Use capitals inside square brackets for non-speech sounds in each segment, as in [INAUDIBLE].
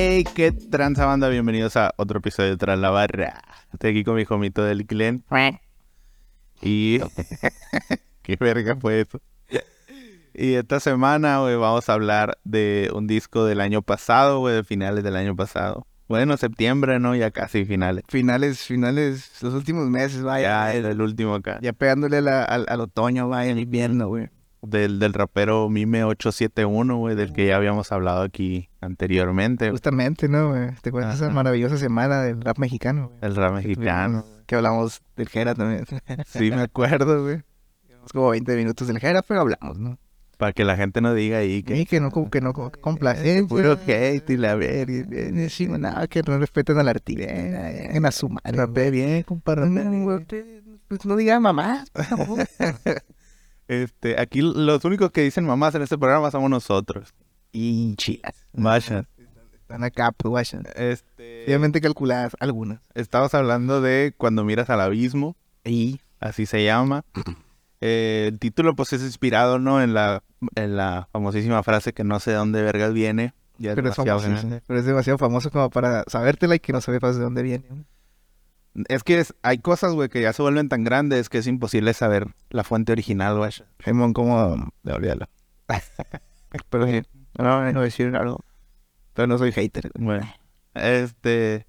Hey, qué tranza banda, bienvenidos a otro episodio de Tras la Barra. Estoy aquí con mi jomito del Glen. Y. [LAUGHS] ¿Qué verga fue eso? Y esta semana, güey, vamos a hablar de un disco del año pasado, güey, de finales del año pasado. Bueno, septiembre, ¿no? Ya casi finales. Finales, finales, los últimos meses, vaya. Ya era el último acá. Ya pegándole la- al, al otoño, vaya, al invierno, güey. Del, del rapero Mime 871, güey, del que ya habíamos hablado aquí anteriormente. Justamente, ¿no, güey? ¿Te de esa maravillosa semana del rap mexicano, güey? El rap mexicano. Que hablamos del Jera también. [LAUGHS] Sí, me acuerdo, güey. Como 20 minutos del Jera, pero hablamos, ¿no? Para que la gente no diga ahí que Que, que no, como que no, como que complacencia. [LAUGHS] puro hate y la verga. Nada, que no respetan al artista. En a su madre. Rapé bien, compadre. No, usted, pues no diga mamá. [LAUGHS] Este, aquí los únicos que dicen mamás en este programa somos nosotros. y chilas. Vaya. Están acá, pues. Este, Obviamente calculadas algunas. estamos hablando de Cuando miras al abismo, Y así se llama. [CLEARS THROAT] Eh, el título pues es inspirado, ¿no? En la, en la famosísima frase que no sé de dónde vergas viene. Ya es pero, es famoso, pero es demasiado famoso como para sabértela y que no sepas de dónde viene. Es que es- hay cosas, güey, que ya se vuelven tan grandes que es imposible saber la fuente original, güey. Simón, como de olvidarlo. [LAUGHS] pero sí, no, no voy a decir algo. Pero no soy hater. Bueno, este,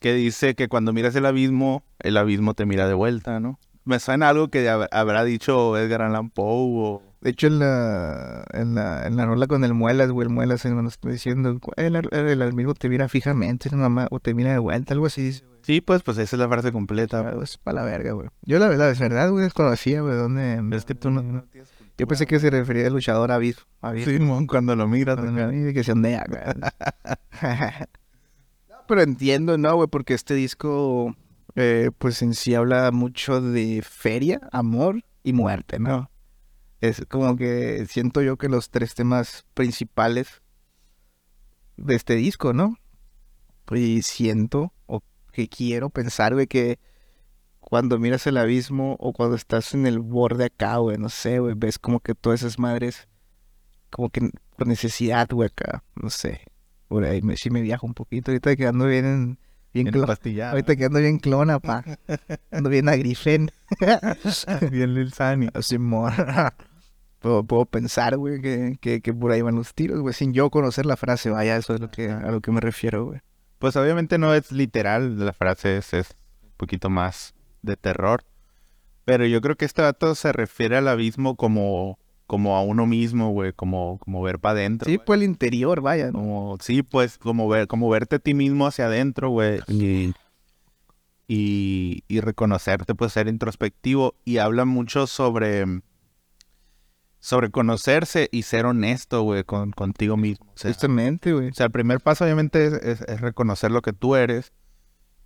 que dice que cuando miras el abismo, el abismo te mira de vuelta, ¿no? Me suena algo que hab- habrá dicho Edgar Allan Poe o... De hecho, en la, en la, en la rola con el Muelas, güey, el Muelas eh, nos está diciendo, el, el, el amigo te mira fijamente, mamá, o te mira de vuelta, algo así. dice, güey. Sí, pues, pues esa es la frase completa. Ah, Es para la verga, güey. Yo la verdad, es verdad, güey, desconocía, güey, dónde... Es que tú no... Yo pensé que se refería al luchador abismo. abismo. Sí, mon, cuando lo miras. Que se ondea, güey. [LAUGHS] No, pero entiendo, ¿no, güey? Porque este disco, eh, pues en sí habla mucho de feria, amor y muerte, ¿no? Es como que siento yo que los tres temas principales de este disco, ¿no? Y siento, o que quiero pensar, güey, que cuando miras el abismo o cuando estás en el borde acá, güey, no sé, güey, ves como que todas esas madres, como que con necesidad, güey, acá, no sé. Por ahí me, sí me viajo un poquito, ahorita quedando bien, en- bien, Bien pastillado. ahorita quedando bien clona, pa. [LAUGHS] Ando bien agrifen. [LAUGHS] Bien Lil Sani. Así, mor. [LAUGHS] Puedo, puedo pensar, güey, que, que, que por ahí van los tiros, güey, sin yo conocer la frase, vaya, eso es lo que, a lo que me refiero, güey. Pues obviamente no es literal, la frase es, es un poquito más de terror. Pero yo creo que este dato se refiere al abismo como, como a uno mismo, güey, como, como ver para adentro. Sí, pues el interior, vaya, ¿no? Como, sí, pues, como ver, como verte a ti mismo hacia adentro, güey. Y, y, y reconocerte, pues, ser introspectivo. Y habla mucho sobre, sobre conocerse y ser honesto, güey, con, contigo mismo. O sea, Justamente, güey. o sea, el primer paso, obviamente, es, es- es reconocer lo que tú eres.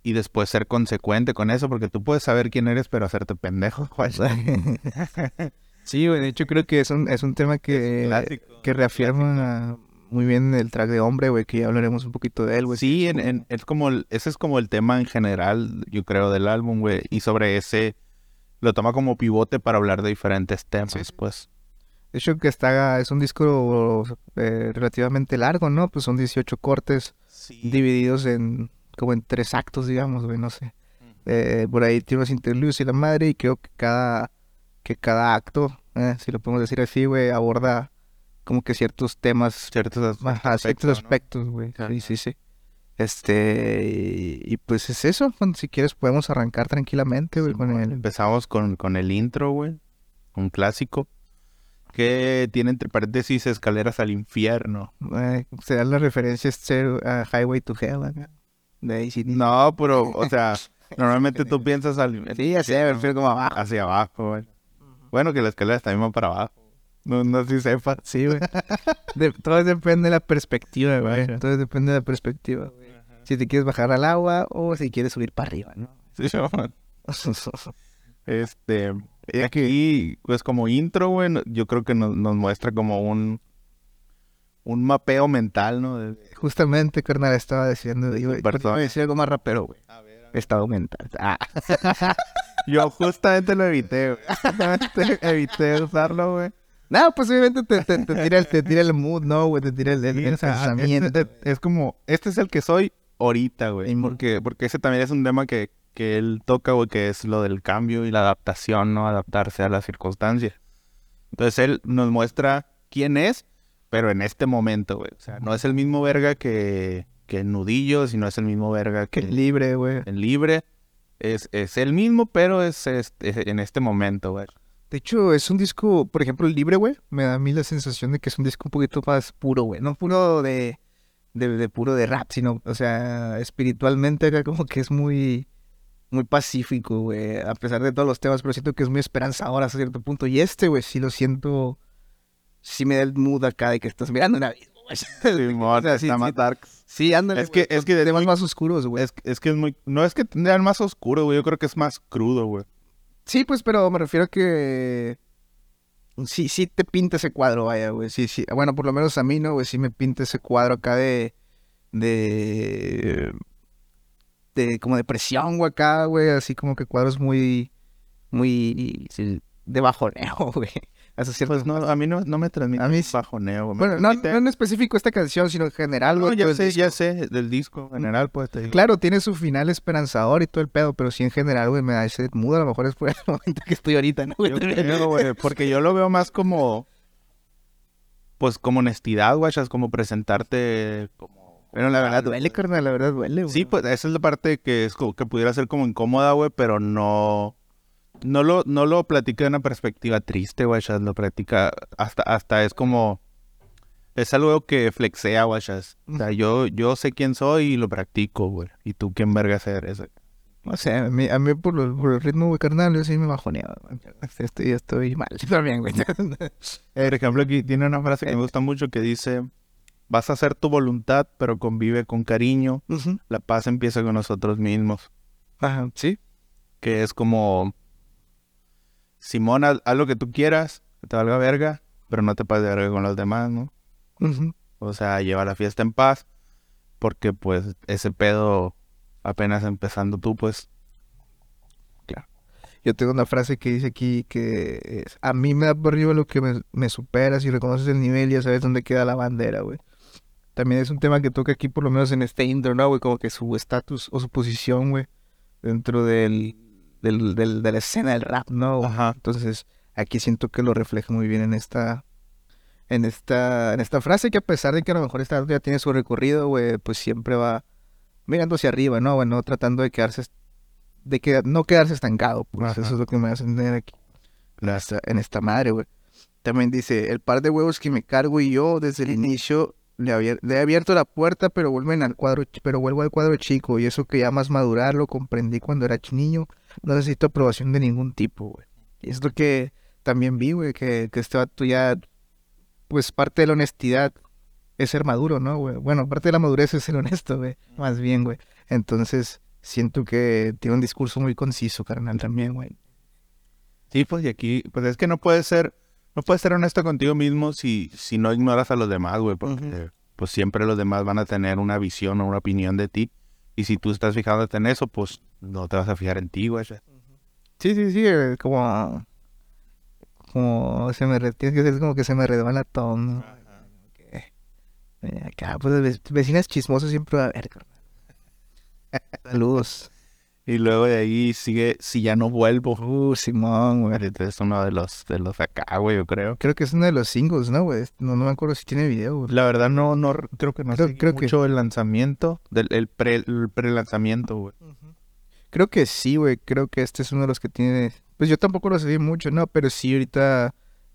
Y después ser consecuente con eso, porque tú puedes saber quién eres, pero hacerte pendejo, [LAUGHS] güey. [LAUGHS] Sí, güey, de hecho creo que es un, es un tema que, que reafirma muy bien el track de hombre, güey, que ya hablaremos un poquito de él, güey. Sí, en- en- es como el- ese es como el tema en general, yo creo, del álbum, güey. Y sobre ese lo toma como pivote para hablar de diferentes temas, Sí. pues. De hecho que está, es un disco eh, relativamente largo, ¿no? Pues son 18 cortes divididos en como en tres actos, digamos, güey, no sé. Eh, por ahí tiene unos interludios y la madre y creo que cada que cada acto, eh, si lo podemos decir así, güey, aborda como que ciertos temas, Ciertos aspectos, güey. Sí, sí, sí. Este, y, y pues es eso, bueno, si quieres podemos arrancar tranquilamente, güey, con Simón, el... Empezamos con, con el intro, güey. Un clásico. Que tiene entre paréntesis escaleras al infierno. Eh, se da la referencia este, a Highway to Hell, acá, de AC/DC. No, pero, o sea, [LAUGHS] normalmente tú piensas al, Sí, así me refiero como abajo. hacia abajo, güey. Bueno, que la escalera también va para abajo. No, no sé si sepas. Sí, güey. De- todo depende de la perspectiva, güey. Todo depende de la perspectiva, güey. Si te quieres bajar al agua o si quieres subir para arriba, ¿no? Sí, man. [LAUGHS] [LAUGHS] Este, aquí, pues como intro, güey, yo creo que nos, nos muestra como un, un mapeo mental, ¿no? De- Justamente, carnal, estaba diciendo, digo, Perdón. voy a decir algo más rapero, güey. Estado mental. Ah. [LAUGHS] Yo justamente lo evité, güey. Justamente evité usarlo, güey. No, pues obviamente te, te, te tira, el, te tira el mood, ¿no, güey? Te tira el, el, Sí, el pensamiento. es, es como, este es el que soy ahorita, güey. Porque, porque ese también es un tema que, que él toca, güey, que es lo del cambio y la adaptación, ¿no? Adaptarse a las circunstancias. Entonces él nos muestra quién es, pero en este momento, güey. O sea, no es el mismo verga que, que Nudillo, sino es el mismo verga que Que libre, güey. en Libre. Es, es el mismo, pero es, es- es en este momento, güey. De hecho, es un disco, por ejemplo, el libre, güey. Me da a mí la sensación de que es un disco un poquito más puro, güey. No puro de, de, de puro de rap, sino, o sea, espiritualmente acá como que es muy, muy pacífico, güey. A pesar de todos los temas, pero siento que es muy esperanzador hasta cierto punto. Y este, güey, sí lo siento, sí me da el mood acá de que estás mirando un abismo, güey. [LAUGHS] Simón, O sea, sí, está sí. más. Sí, ándale. Es que- güey, es que temas más oscuros, güey. Es, es que es muy... No es que tendrían más oscuro, güey. Yo creo que es más crudo, güey. Sí, pues, pero me refiero a que sí, sí te pinta ese cuadro, vaya, güey. Sí, sí. Bueno, por lo menos a mí, ¿no, güey? Sí me pinta ese cuadro acá de. de. De como de presión, güey, acá, güey. Así como que cuadros muy. muy. sí, de bajoneo, [LAUGHS] güey. Hasta cierto Pues no, a mí no, no me transmite A mí sí. bajoneo, güey. Bueno, no, en específico esta canción, sino en general, No, güey. ya sé, ya sé, del disco en general, pues te digo. Claro, tiene su final esperanzador y todo el pedo, pero sí en general, güey, me da ese mood. A lo mejor es por el [LAUGHS] momento que estoy ahorita, ¿no, güey? Yo creo, güey, porque yo lo veo más como, pues como honestidad, güey, es como presentarte como... Pero la verdad algo, duele, güey. carnal, la verdad duele, güey. Sí, pues esa es la parte que es como que pudiera ser como incómoda, güey, pero no... No lo, no lo platica de una perspectiva triste, güey, lo platica hasta, hasta es como... Es algo que flexea, güey. O sea, yo, yo sé quién soy y lo practico, güey. ¿Y tú quién verga eres? O sea, a mí, a mí por, lo- por el ritmo, güey, carnal, yo sí me bajoneo. güey. Estoy, estoy mal. [LAUGHS] También, güey. [LAUGHS] Por ejemplo, aquí tiene una frase que me gusta mucho que dice, vas a hacer tu voluntad, pero convive con cariño. La paz empieza con nosotros mismos. Ajá, sí. Que es como, Simón, haz, haz lo que tú quieras, que te valga verga, pero no te pases de verga con los demás, ¿no? O sea, lleva la fiesta en paz, porque pues ese pedo apenas empezando tú, pues... Yo tengo una frase que dice aquí que es, a mí me da por arriba lo que me, me superas y reconoces el nivel y ya sabes dónde queda la bandera, güey. También es un tema que toca aquí, por lo menos en este intro, ¿no, güey? Como que su estatus o su posición, güey, dentro del, del, del- de la escena del rap, ¿no? Ajá. Entonces, aquí siento que lo refleja muy bien en esta, en esta, en esta frase que a pesar de que a lo mejor esta ya tiene su recorrido, güey, pues siempre va mirando hacia arriba, ¿no? Bueno, tratando de quedarse, de que no quedarse estancado, pues Ajá. eso es lo que me hace entender aquí, en La- esta, en esta madre, güey. También dice, el par de huevos que me cargo y yo desde el inicio le, abier- he abierto la puerta, pero vuelven al cuadro, pero vuelvo al cuadro chico y eso que llamas madurar lo comprendí cuando era niño, no necesito aprobación de ningún tipo, güey. Y es lo que también vi, güey, que, que este vato ya, pues parte de la honestidad es ser maduro, ¿no, güey? Bueno, parte de la madurez es ser honesto, güey, más bien, güey. Entonces, siento que tiene un discurso muy conciso, carnal, también, güey. Sí, pues y aquí, pues es que no puedes ser, no puedes ser honesto contigo mismo si, si no ignoras a los demás, güey, porque pues siempre los demás van a tener una visión o una opinión de ti. Y si tú estás fijándote en eso, pues no te vas a fijar en ti, güey. Sí, sí, sí, eh, como... Como se me... Tienes que ser como que se me redobla todo, ¿no? Acá, pues, ve- vecinas chismosas siempre va a haber. [LAUGHS] Saludos. Y luego de ahí sigue, si ya no vuelvo. Uh, Simón, güey. Ahorita Es uno de los, de los acá, güey, yo creo. Creo que es uno de los singles, ¿no, güey? No, no me acuerdo si tiene video, güey. La verdad no, no, creo que no Creo- creo que- mucho el lanzamiento, del, el pre, el pre-lanzamiento, güey. Creo que sí, güey. Creo que este es uno de los que tiene. Pues yo tampoco lo seguí mucho, ¿no? Pero sí, ahorita,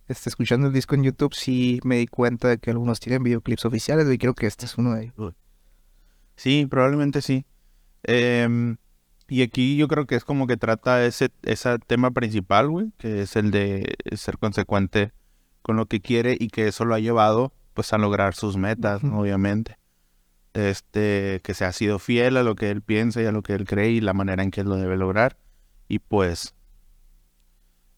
este, escuchando el disco en YouTube, sí me di cuenta de que algunos tienen videoclips oficiales, güey. Creo que este es uno de ellos. Sí, probablemente sí. Em, y aquí yo creo que es como que trata ese, ese tema principal, güey, que es el de ser consecuente con lo que quiere y que eso lo ha llevado, pues, a lograr sus metas, obviamente. Este, que se ha sido fiel a lo que él piensa y a lo que él cree y la manera en que él lo debe lograr. Y pues,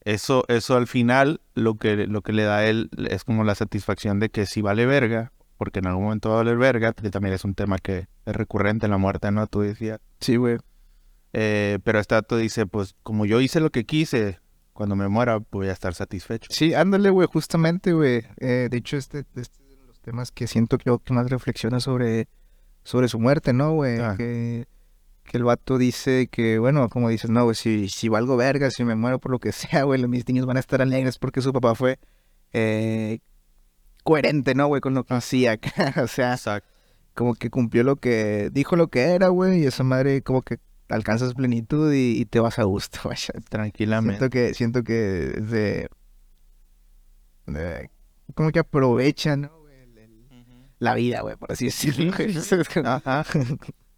eso, eso al final lo que, lo que le da a él es como la satisfacción de que si vale verga, porque en algún momento va a valer verga, que también es un tema que es recurrente en la muerte, ¿no? Tú decías. Sí, güey. Eh, pero este dato dice, pues como yo hice lo que quise cuando me muera voy a estar satisfecho. Sí, ándale, güey, justamente, güey. Eh, de hecho, este, este es uno de los temas que siento que, que más reflexiona sobre, sobre su muerte, ¿no, güey? Ah. Que, que el vato dice que, bueno, como dices, no, güey, si, si valgo verga, si me muero por lo que [LAUGHS] sea, güey, mis niños van a estar alegres porque su papá fue eh, coherente, ¿no, güey? Con lo que hacía, [LAUGHS] o sea, Exacto. como que cumplió lo que, dijo lo que era, güey, y esa madre como que alcanzas plenitud y, y te vas a gusto. [LAUGHS] Tranquilamente. Siento que, siento que es de, de- como que aprovecha, ¿no? güey, el- el- La vida, güey, por así decirlo. [LAUGHS] Ajá. [LAUGHS]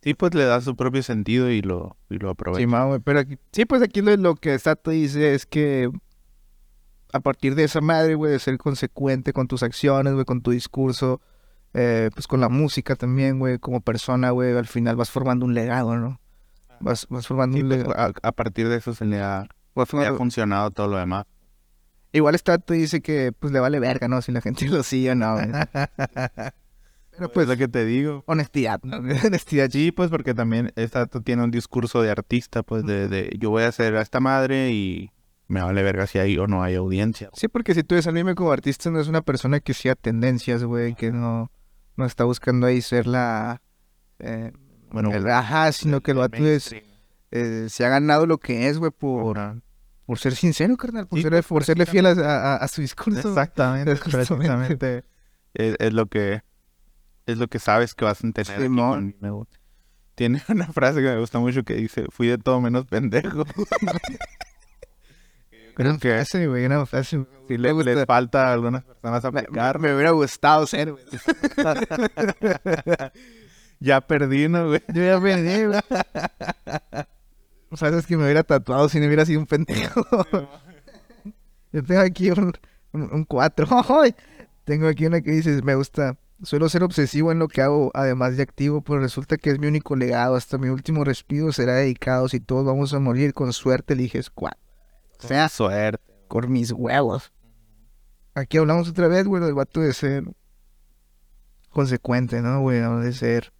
Sí, pues le da su propio sentido y lo, y lo Sí, aprovecha. ma, güey, pero aquí, sí, pues aquí lo, lo que Sato dice es que a partir de esa madre, güey, de ser consecuente con tus acciones, güey, con tu discurso, eh, pues con la música también, güey, como persona, güey, al final vas formando un legado, ¿no? Vas, vas formando Sí, un pues, legado. a, a partir de eso se le ha, vas le ha funcionado todo lo demás. Igual Stato dice que pues le vale verga, ¿no? Si la gente [LAUGHS] lo sigue o no. Pero pues lo que te digo. honestidad, ¿no? [LAUGHS] honestidad. Sí, pues porque también esta tiene un discurso de artista, pues de, de yo voy a hacer a esta madre y me vale verga si hay o no hay audiencia. Sí, porque si tú ves a mí como artista, no es una persona que siga tendencias, güey, que no, no está buscando ahí ser la... eh, Bueno, el ajá, sino que el vato es, eh, se ha ganado lo que es, güey, por, Ajá. por ser sincero, carnal, por, Sí, ser- por serle fiel a, a- a su discurso. Exactamente, [LAUGHS] precisamente. Es, es lo que es lo que sabes que vas a tener. Simón. conmigo. Tiene [LAUGHS] una frase que me gusta mucho que dice, fui de todo menos pendejo. [LAUGHS] Gran frase, güey, gran frase. Si le, Me les falta a algunas personas Me, aplicar. me hubiera gustado ser, güey. Ya perdí, ¿no, güey? Yo ya perdí, güey. [LAUGHS] Sabes que me hubiera tatuado si no hubiera sido un pendejo. [LAUGHS] Yo tengo aquí un, un, un cuatro. [LAUGHS] Tengo aquí una que dice, me gusta, suelo ser obsesivo en lo que hago, además de activo, pero resulta que es mi único legado. Hasta mi último respiro será dedicado. Si todos vamos a morir, con suerte eliges cuatro. O sea, Suerte. con mis huevos. Aquí hablamos otra vez, güey, del vato de ser consecuente, ¿no, güey? De ser...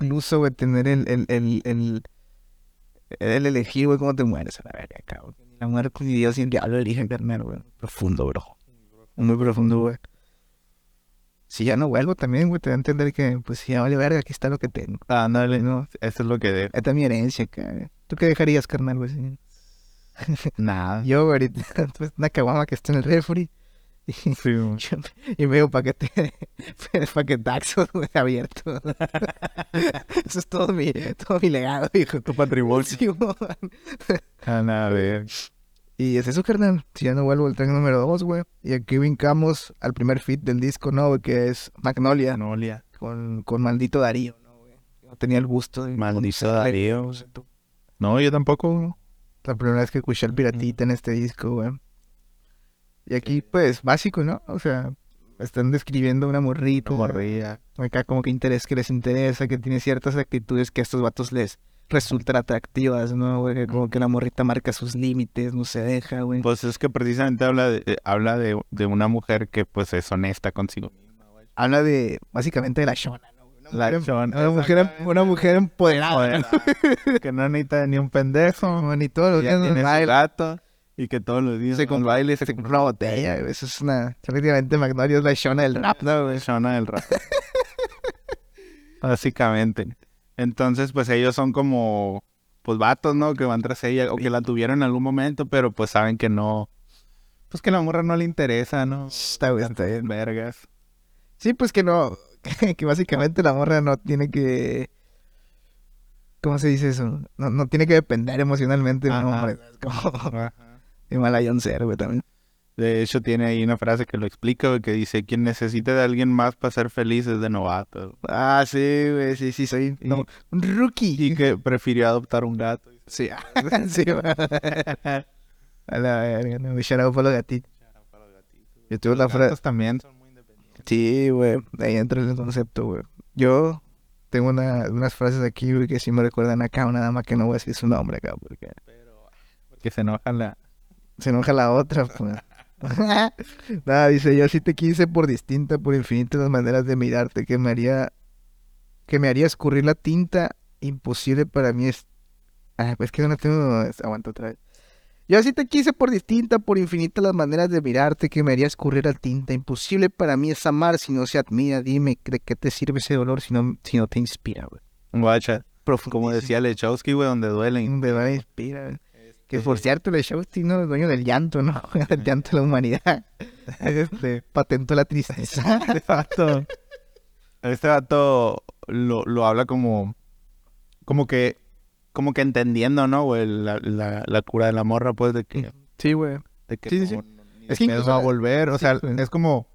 Incluso, güey, tener el, el, el, el, el elegir, güey, cómo te mueres a la verga, cabrón. La muerte ni Dios ni el diablo eligen, carnal, güey. Profundo, bro. Muy profundo, güey. Si ya no vuelvo también, güey, te va a entender que, pues, si ya vale verga, aquí está lo que tengo. Ándale, No, eso es lo que de. esta es mi herencia, cabrón. ¿Tú qué dejarías, carnal, güey? Nada. [LAUGHS] Yo, güey, ahorita, [LAUGHS] pues, una caguama que está en el refri. Y, Sí, [LAUGHS] y veo paquete, [LAUGHS] paquetaxo [LAUGHS] güey, abierto. Eso es todo mi, todo mi legado, hijo. tu patrimonio. Sí. A verga. y es eso, carnal. Si ya no vuelvo el tren número dos, güey. Y aquí brincamos al primer fit del disco, ¿no? Que es Magnolia, Magnolia. con, con Maldito Darío, ¿no, güey? No tenía el gusto de Maldito. Darío. No, yo tampoco. La primera vez que escuché al piratita en este disco, güey. Y aquí, pues, básico, ¿no? O sea, están describiendo una morrita. Morría. Acá como que interés que les interesa, que tiene ciertas actitudes que a estos vatos les resultan atractivas, ¿no, güey? Como que la morrita marca sus límites, no se deja, güey. Pues es que precisamente habla de, eh, habla de, de una mujer que pues es honesta consigo. Habla de, básicamente, de la Shona. Una La mujer- Shona, Una mujer, exactamente. una mujer empoderada, ¿no? [LAUGHS] que no necesita ni un pendejo. Ni todos los Ya tiene su gato. Y que todos los días se con compra baile, se compra una botella, güey. Eso es una... Prácticamente Magnolia es la Shona del rap, ¿no, güey? Shona del rap. [LAUGHS] Básicamente. Entonces, pues ellos son como, pues vatos, ¿no? Que van tras ella o que la tuvieron en algún momento, pero pues saben que no, pues que la morra no le interesa, ¿no? Está bien, está bien. Vergas. Sí, pues que no, [LAUGHS] que básicamente la morra no tiene que, ¿cómo se dice eso? No, no tiene que depender emocionalmente de un hombre. Es como [LAUGHS] Himalayan ser, güey, también. De hecho, tiene ahí una frase que lo explica, güey, que dice, quien necesite de alguien más para ser feliz es de novato. Ah, sí, güey, sí, sí, soy Y- no, un rookie. Y que prefirió adoptar un gato. Sí, [LAUGHS] sí, güey. A la verga, no, shout out para los gatitos. Yo tuve la frase, también son muy independientes. sí, güey, ahí entra el concepto, güey. Yo tengo una, unas frases aquí, güey, que sí me recuerdan acá, una dama que no voy a decir su nombre acá, porque Pero, porque se enoja la... Se enoja la otra, pues. [LAUGHS] Nada, dice, yo sí te quise por distinta, por infinitas maneras de mirarte, que me haría, que me haría escurrir la tinta, imposible para mí es... Ah, pues que no tengo... Aguanta otra vez. Yo así te quise por distinta, por infinita las maneras de mirarte que me haría escurrir a tinta. Imposible para mí es amar si no se admira. Dime, ¿de qué te sirve ese dolor si no, si no te inspira, güey? Guacha. Como decía Lechowski, güey, donde duelen. De verdad inspira, güey. Que por cierto, Lechowski no es dueño del llanto, ¿no? [LAUGHS] El llanto de la humanidad. [LAUGHS] Este, patentó la tristeza. [LAUGHS] Este vato, este vato lo, lo habla como, como que, como que entendiendo, ¿no, güey? La, la, la cura de la morra, pues, de que, Sí, güey. de que Sí, sí, sí. no- ni Es que incluso- va a volver. O sí, sea, es como,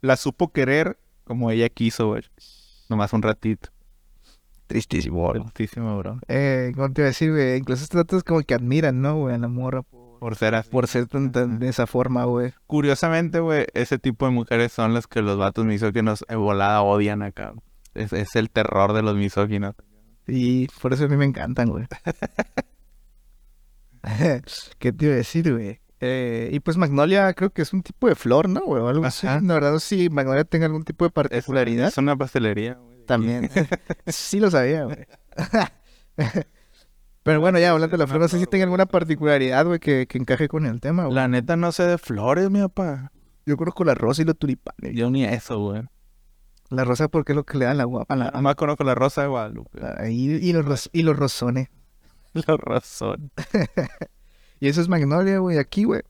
la supo querer como ella quiso, güey. Nomás un ratito. Tristísimo, Tristísimo, bro. Eh, ¿cómo te iba a decir, güey? Incluso estos datos como que admiran, ¿no, güey? A la morra por, Por ser así. por ser tan, tan de esa forma, güey. Curiosamente, güey, ese tipo de mujeres son las que los vatos misóginos en volada odian acá. Es, es el terror de los misóginos. Y por eso a mí me encantan, güey. [LAUGHS] ¿Qué te iba a decir, güey? Eh, y pues Magnolia creo que es un tipo de flor, ¿no, güey? O algo así. La verdad, si Magnolia tenga algún tipo de Es, particularidad. es una pastelería, güey. También. [LAUGHS] sí lo sabía, güey. [LAUGHS] Pero bueno, ya hablando de la flor, no sé si tenga alguna particularidad, güey, que, que encaje con el tema, güey. La neta no sé de flores, mi papá. Yo conozco la rosa y los tulipanes. Yo ni eso, güey. La rosa porque es lo que le dan la guapa. La, Nada más conozco la rosa de Guadalupe. la- y, y los, ros- y los rosones. [LAUGHS] La razón. Y eso es Magnolia, güey, aquí, güey.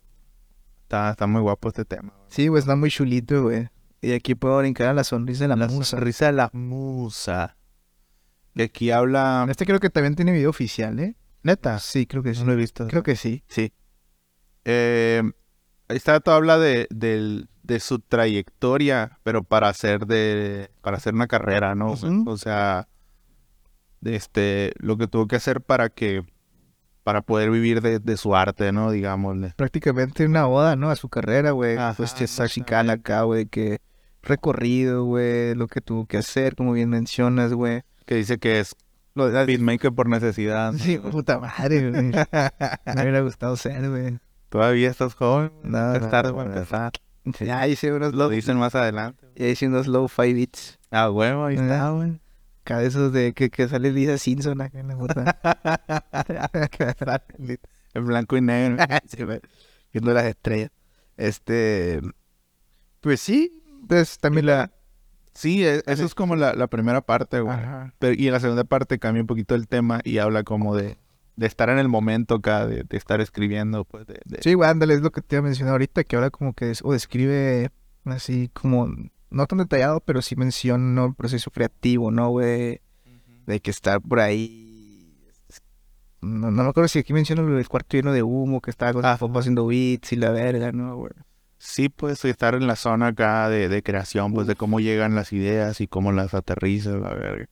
Está, está muy guapo este tema. Sí, güey, está muy chulito, güey. Y aquí puedo brincar a la sonrisa de la, La musa. sonrisa de la musa. Y aquí habla... Este creo que también tiene video oficial, ¿eh? Neta. Sí, creo que sí. No lo he visto. Creo que sí. Sí. Eh, esta habla de, del- de su trayectoria, pero para hacer de para hacer una carrera, ¿no? O sea, de este lo que tuvo que hacer para que para poder vivir de, de su arte, ¿no? Digámosle. Prácticamente una oda, ¿no? A su carrera, güey. Ajá, Pues que musical acá, güey, que recorrido, güey, lo que tuvo que hacer, como bien mencionas, güey. Que dice que es Lo de... beatmaker por necesidad. ¿no? Sí, puta madre, güey. [LAUGHS] Me hubiera gustado ser, güey. Todavía estás joven. No, es tarde para empezar. Ya hice unos Lo low, dicen más adelante. ya hice unos low five beats. Ah, huevo, ahí está, güey. Cada esos de que, que sale Lisa Simpson acá en la puta. [LAUGHS] En blanco y negro. [LAUGHS] Viendo las estrellas. Este. Pues sí. Pues también la. Sí, e- eso es como la, la primera parte, güey. Pero- y en la segunda parte cambia un poquito el tema y habla como de, de estar en el momento acá, de, de estar escribiendo, pues, de, de- Sí, güey, ándale, es lo que te iba a mencionar ahorita, que ahora como que es- o describe así como, no tan detallado, pero sí menciona el proceso creativo, ¿no, güey? De que estar por ahí. No, no me acuerdo si aquí menciona lo del cuarto lleno de humo, que estaba papá haciendo beats y la verga, ¿no, güey? Sí, pues, estar en la zona acá de, de creación, pues, de cómo llegan las ideas y cómo las aterrizas, la verga.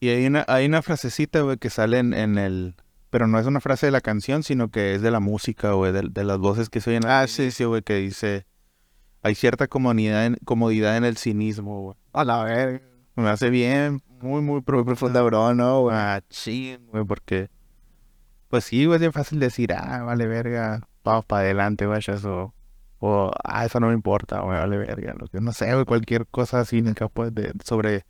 Y hay una, hay una frasecita, güey, que sale en, en el... Pero no es una frase de la canción, sino que es de la música, güey, de, de las voces que se oyen. Ah, sí, sí, güey, que dice... Hay cierta comodidad en, comodidad en el cinismo, güey. A la verga. Me hace bien, muy, muy profunda, bro, ¿no, güey? Machín, güey, porque... Pues sí, güey, es bien fácil decir, ah, vale verga, vamos para adelante, güey, eso... O, ah, eso no me importa, güey, vale verga, que no sé, güey, cualquier cosa cínica, pues, de, sobre...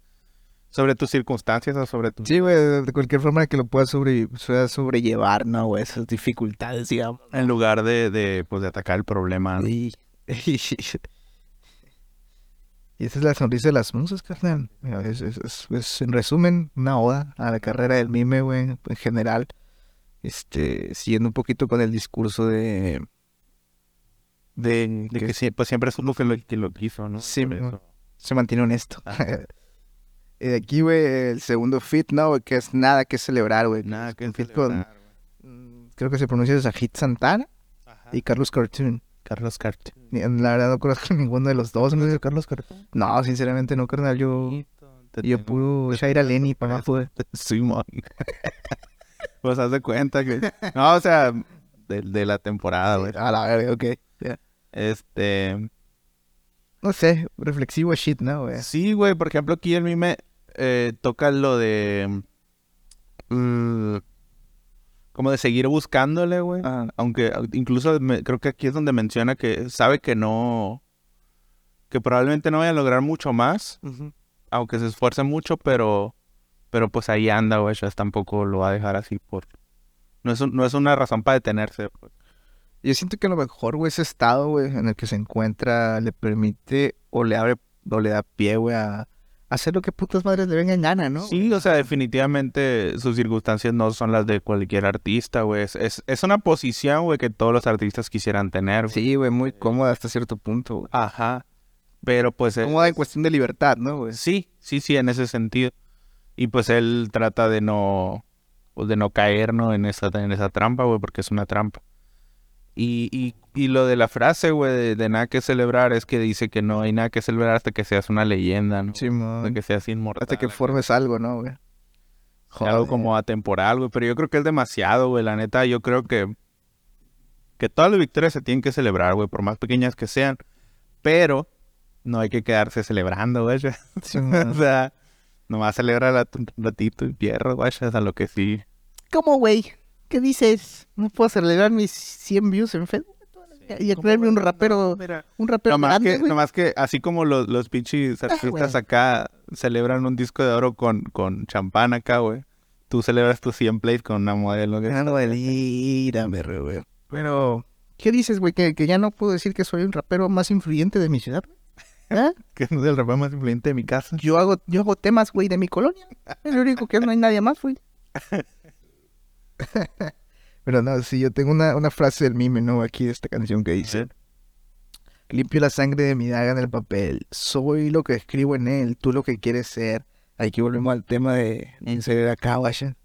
Sobre tus circunstancias o sobre tu... Sí, güey, de cualquier forma que lo puedas sobre, sobrellevar, ¿no, güey? Esas dificultades, digamos. En lugar de, de, pues, de atacar el problema, ¿no? Y, [LAUGHS] y esa es la sonrisa de las musas, carnal. Es- es- es, en resumen, una oda a la carrera del mime, güey, en general. Este, siguiendo un poquito con el discurso de... De, De que que sí, pues siempre es uno que lo, que lo quiso, ¿no? Sí, se mantiene honesto. [LAUGHS] Y de aquí, güey, el segundo fit, ¿no? Que es nada que celebrar, güey. Nada que Un feat con, celebrar, mm, creo que se pronuncia Sajid Santana. Ajá. y Carlos Cartoon. Carlos Carter. Ni- La verdad no conozco ninguno de los dos. ¿No es Carlos Cartoon? No, sinceramente no, carnal. Yo, yo puro Shaira Lenny para güey. [LAUGHS] Sí, mon. [LAUGHS] pues haz de cuenta que... No, o sea, de, de la temporada, güey. A la verga, ok. Este... No sé, reflexivo shit, ¿no, güey? Sí, güey, por ejemplo, aquí el mime eh, toca lo de... mm, como de seguir buscándole, güey. Ah, Aunque au- incluso me- creo que aquí es donde menciona que sabe que no... Que probablemente no vaya a lograr mucho más, aunque se esfuerce mucho, pero... Pero pues ahí anda, güey. ya tampoco lo va a dejar así por... No es, un- no es una razón para detenerse. pues. Yo siento que a lo mejor, güey, ese estado, güey, en el que se encuentra le permite o le abre o le da pie, güey, a hacer lo que putas madres le venga en gana, ¿no? Sí, o sea, definitivamente sus circunstancias no son las de cualquier artista, güey. Es, es, es una posición, güey, que todos los artistas quisieran tener. güey. Sí, güey, muy cómoda hasta cierto punto, güey. Ajá. Pero pues... eh, Cómoda en cuestión de libertad, ¿no, güey? Sí, sí, sí, en ese sentido. Y pues él trata de no, pues, de no caer, ¿no? En esa, en esa trampa, güey, porque es una trampa. Y, y, y lo de la frase, güey, de, de nada que celebrar, es que dice que no hay nada que celebrar hasta que seas una leyenda, ¿no? Sí, Hasta que seas inmortal. Hasta que formes algo, ¿no, güey? Algo como atemporal, güey. Pero yo creo que es demasiado, güey. La neta, yo creo que... Que todas las victorias se tienen que celebrar, güey, por más pequeñas que sean. Pero no hay que quedarse celebrando, güey. Sí, [LAUGHS] o sea, nomás celebra un ratito y pierro, güey. Es a lo que sí. ¿Cómo, güey? ¿Qué dices? No puedo celebrar mis 100 views en Facebook. Y creerme un rapero, un rapero Nomás grande, que, nomás que así como los, los pinches artistas güey. acá celebran un disco de oro con, con champán acá, güey. Tú celebras tus 100 plays con una modelo. Ah, no, delírame, re, güey. Pero, ¿qué dices, güey? ¿Que, que ya no puedo decir que soy un rapero más influyente de mi ciudad. [LAUGHS] ¿Ah? Que es el rapero más influyente de mi casa. Yo hago, yo hago temas, güey, de mi colonia. Es lo único que no hay nadie más, güey. [LAUGHS] Pero no, sí, yo tengo una, una frase del mime, ¿no? Aquí de esta canción que dice. Limpio la sangre de mi daga en el papel. Soy lo que escribo en él, tú lo que quieres ser. Aquí volvemos al tema de en ser acá, vaya.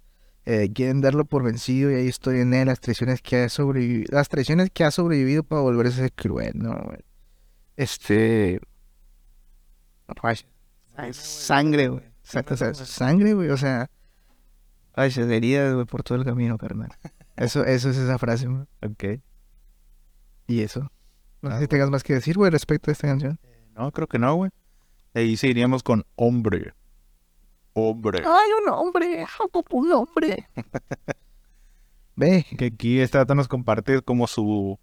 Eh, quieren darlo por vencido y ahí estoy en él. Las traiciones que ha sobrevivido, las traiciones que ha sobrevivido para volverse a ser cruel, ¿no? Este. Vaya. Sangre, güey. Sangre, güey. O sea, ay, se heridas, güey, por todo el camino, carnal. Eso, eso es esa frase, güey. Ok. Y eso. No sé Ah, si tengas más que decir, güey, respecto a esta canción. No, creo que no, güey. Ahí seguiríamos con hombre. Hombre. Ay, un hombre, un hombre. Ve, Que aquí esta data nos comparte como su,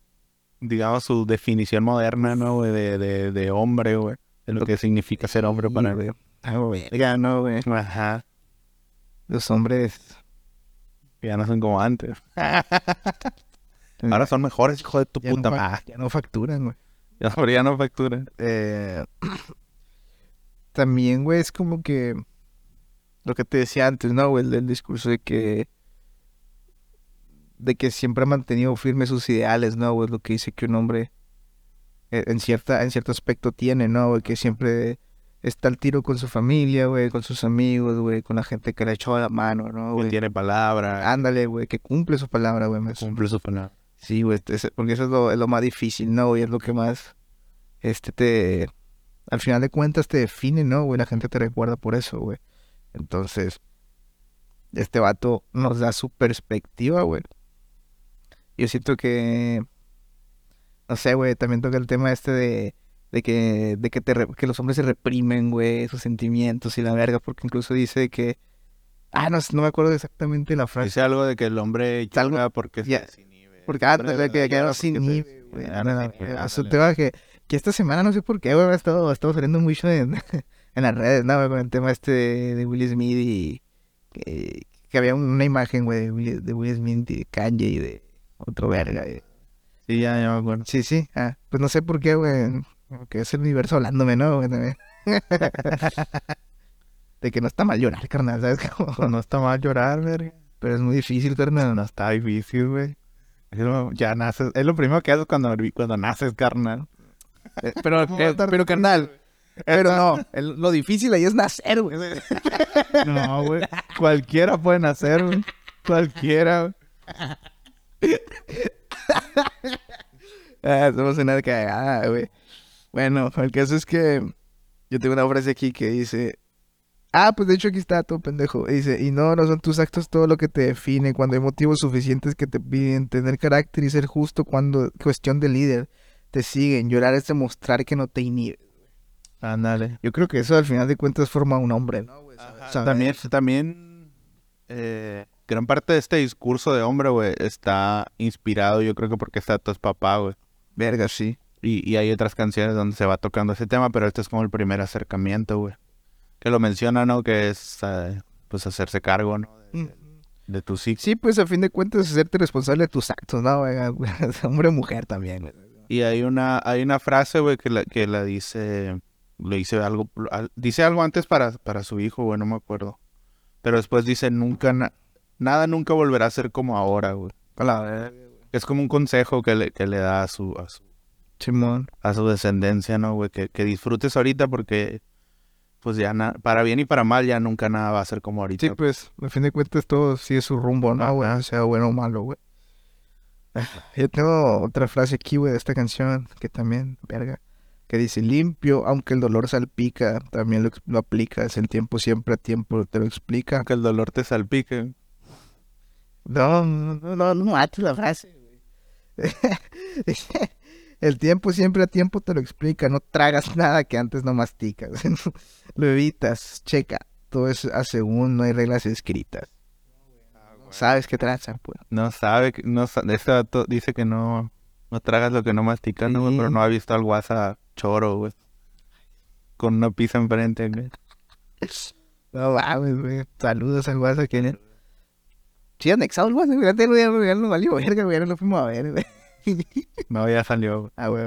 digamos, su definición moderna, ¿no, güey? De, de, de hombre, güey. De lo que significa ser hombre para güey. Ah, verga, no, güey. Ajá. Los hombres. Ya no son como antes. [LAUGHS] Ahora son mejores, hijo de tu ya no puta fa- madre. Ya no facturan, güey. Ya, pero ya no facturan. Eh, [CLEARS THROAT] también, güey, es como que lo que te decía antes, ¿no, güey? El, discurso de que de que siempre ha mantenido firmes sus ideales, ¿no, güey? Lo que dice que un hombre eh, en cierta en cierto aspecto tiene, ¿no, güey? Que siempre está al tiro con su familia, güey, con sus amigos, güey, con la gente que le echó la mano, ¿no, Que tiene palabra. Ándale, güey, que cumple su palabra, güey. Cumple su palabra. Sí, güey, ese- porque eso es lo, es lo más difícil, ¿no? güey? es lo que más, este, te, al final de cuentas te define, ¿no, güey? La gente te recuerda por eso, güey. Entonces, este vato nos da su perspectiva, güey. Yo siento que, no sé, güey, también toca el tema este de, de que, de que, te re- que los hombres se reprimen, güey, sus sentimientos y la verga, porque incluso dice que, ah, no, no me acuerdo exactamente la frase. Dice algo de que el hombre Algo- porque se ya, desinhibe. Porque ah, que quedó porque sin se desinhibe. güey. No, no, ándale. tema que, que esta semana no sé por qué, güey, ha estado, ha estado saliendo mucho en, [LAUGHS] en las redes, ¿no? Con el tema este de, de Will Smith y que, que había una imagen, güey, de Will, de Will Smith y de Kanye y de otro verga. güey. Sí, ya, ya me acuerdo. Sí, sí. Ah, pues no sé por qué, güey. Que es el universo hablándome, ¿no? También. [LAUGHS] de que no está mal llorar, carnal, ¿sabes? [LAUGHS] Como- No está mal llorar, verga. Pero es muy difícil, carnal. No está difícil, güey. Ya naces. Es lo primero que haces cuando, cuando naces, carnal. Eh, Pero, [LAUGHS] eh, pero carnal, pero no, el- lo difícil ahí es nacer, güey. No, güey. Cualquiera puede nacer, güey. Cualquiera. güey. Ah, somos una cagada, güey. Bueno, el caso es que yo tengo una frase aquí que dice, ah, pues de hecho aquí está todo pendejo. Dice, y no, no son tus actos todo lo que te define, cuando hay motivos suficientes que te piden tener carácter y ser justo cuando cuestión de líder te siguen, llorar es demostrar que no te inhibe. Ándale. Yo creo que eso al final de cuentas forma un hombre, También, también eh, gran parte de este discurso de hombre, güey, está inspirado, yo creo que porque está tu papá, güey. Verga, sí. Y, y hay otras canciones donde se va tocando ese tema, pero este es como el primer acercamiento, güey. Que lo menciona, ¿no? Que es, eh, pues, hacerse cargo, ¿no? De, de tus hijos. Sí, pues a fin de cuentas, hacerte responsable de tus actos, ¿no? güey? [LAUGHS] Hombre o mujer también, güey. Y hay una, hay una frase, güey, que la, que la dice, le dice algo, al- dice algo antes para, para su hijo, güey, no me acuerdo. Pero después dice, nunca, na- nada nunca volverá a ser como ahora, güey. Es como un consejo que le, que le da a su, a su, Simón. a su descendencia, ¿no, güey? Que, que disfrutes ahorita porque, pues ya, na- para bien y para mal, ya nunca nada va a ser como ahorita. Sí, pues, a fin de cuentas, todo sigue su rumbo, ¿no, güey? Sea bueno o malo, güey. Ah, [LAUGHS] Yo tengo otra frase aquí, güey, de esta canción, que también, verga, que dice, limpio, aunque el dolor salpica, también lo, lo aplicas, el tiempo siempre a tiempo te lo explica. Que el dolor te salpique. No, no, no, no, no la frase, güey. [LAUGHS] El tiempo siempre a tiempo te lo explica, no tragas [LAUGHS] nada que antes no masticas. [LAUGHS] lo evitas, checa, todo es a según, no hay reglas escritas. Sabes qué traza, pues. No sabe, no vato dice que no, no tragas lo que no masticas, ¿no. Pero no ha visto al guasa choro, güey. Con una pizza enfrente, güey. No mames, güey. Saludos al WhatsApp que Sí, anexado el WhatsApp, güey. Ya nos valió verga, güey. No lo fuimos a ver, güey. [LAUGHS] No, ya salió. Ah, güey.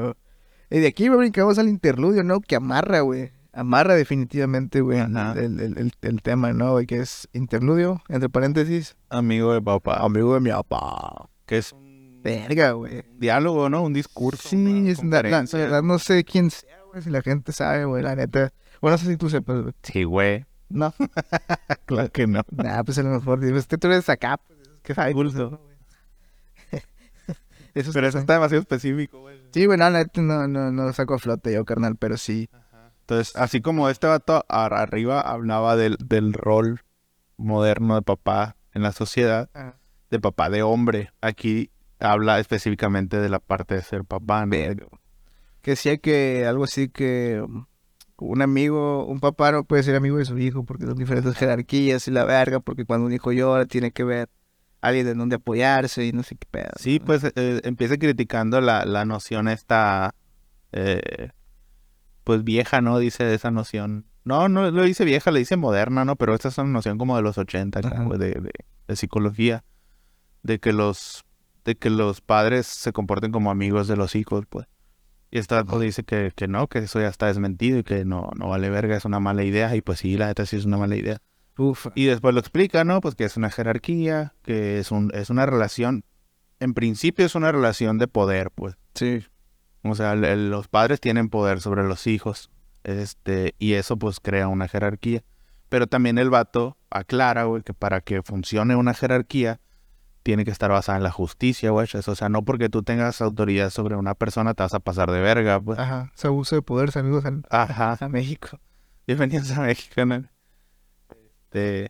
Y de aquí, brincamos al interludio, ¿no? Que amarra, güey. Amarra definitivamente, güey, el, el, el, el tema, ¿no? Güey, que es interludio, entre paréntesis. Amigo de papá. Amigo de mi papá. Que es un Verga, güey. diálogo, ¿no? Un discurso. Sí, una es la, la- la verdad no sé quién sea, güey, si la gente sabe, güey, la neta. Bueno, no sé si tú sepas, güey. Sí, güey. No. [LAUGHS] Claro que no. Nah, pues a lo mejor, es que tú eres acá, pues, ¿qué sabes? Pulso. Eso Pero eso está demasiado específico, güey. Sí, güey, no, no, no, saco a flote yo, carnal, pero sí. Entonces, así como este vato ar- arriba hablaba del, del rol moderno de papá en la sociedad, de papá de hombre, aquí habla específicamente de la parte de ser papá. ¿no? Que decía que algo así que um, un amigo, un papá no puede ser amigo de su hijo porque son diferentes jerarquías y la verga, porque cuando un hijo llora tiene que ver alguien en donde apoyarse y no sé qué pedo. Sí, ¿no? pues eh, empieza criticando la, la noción esta, eh, pues vieja, ¿no? Dice esa noción. No, no lo dice vieja, le dice moderna, ¿no? Pero esta es una noción como de los 80, Ajá. como de, de, de psicología, de que los, de que los padres se comporten como amigos de los hijos, pues. Y esta pues, dice que, que no, que eso ya está desmentido y que no, no vale verga, es una mala idea. Y pues sí, la neta sí es una mala idea. Uf. Y después lo explica, ¿no? Pues que es una jerarquía, que es, un, es una relación, en principio es una relación de poder, pues. Sí. O sea, el- los padres tienen poder sobre los hijos, este, y eso pues crea una jerarquía. Pero también el vato aclara, güey, que para que funcione una jerarquía, tiene que estar basada en la justicia, güey. O sea, no porque tú tengas autoridad sobre una persona te vas a pasar de verga, pues. Ajá. Ese abuso de poder, saludos al- Ajá. a México. Bienvenidos a México, ¿no? Este,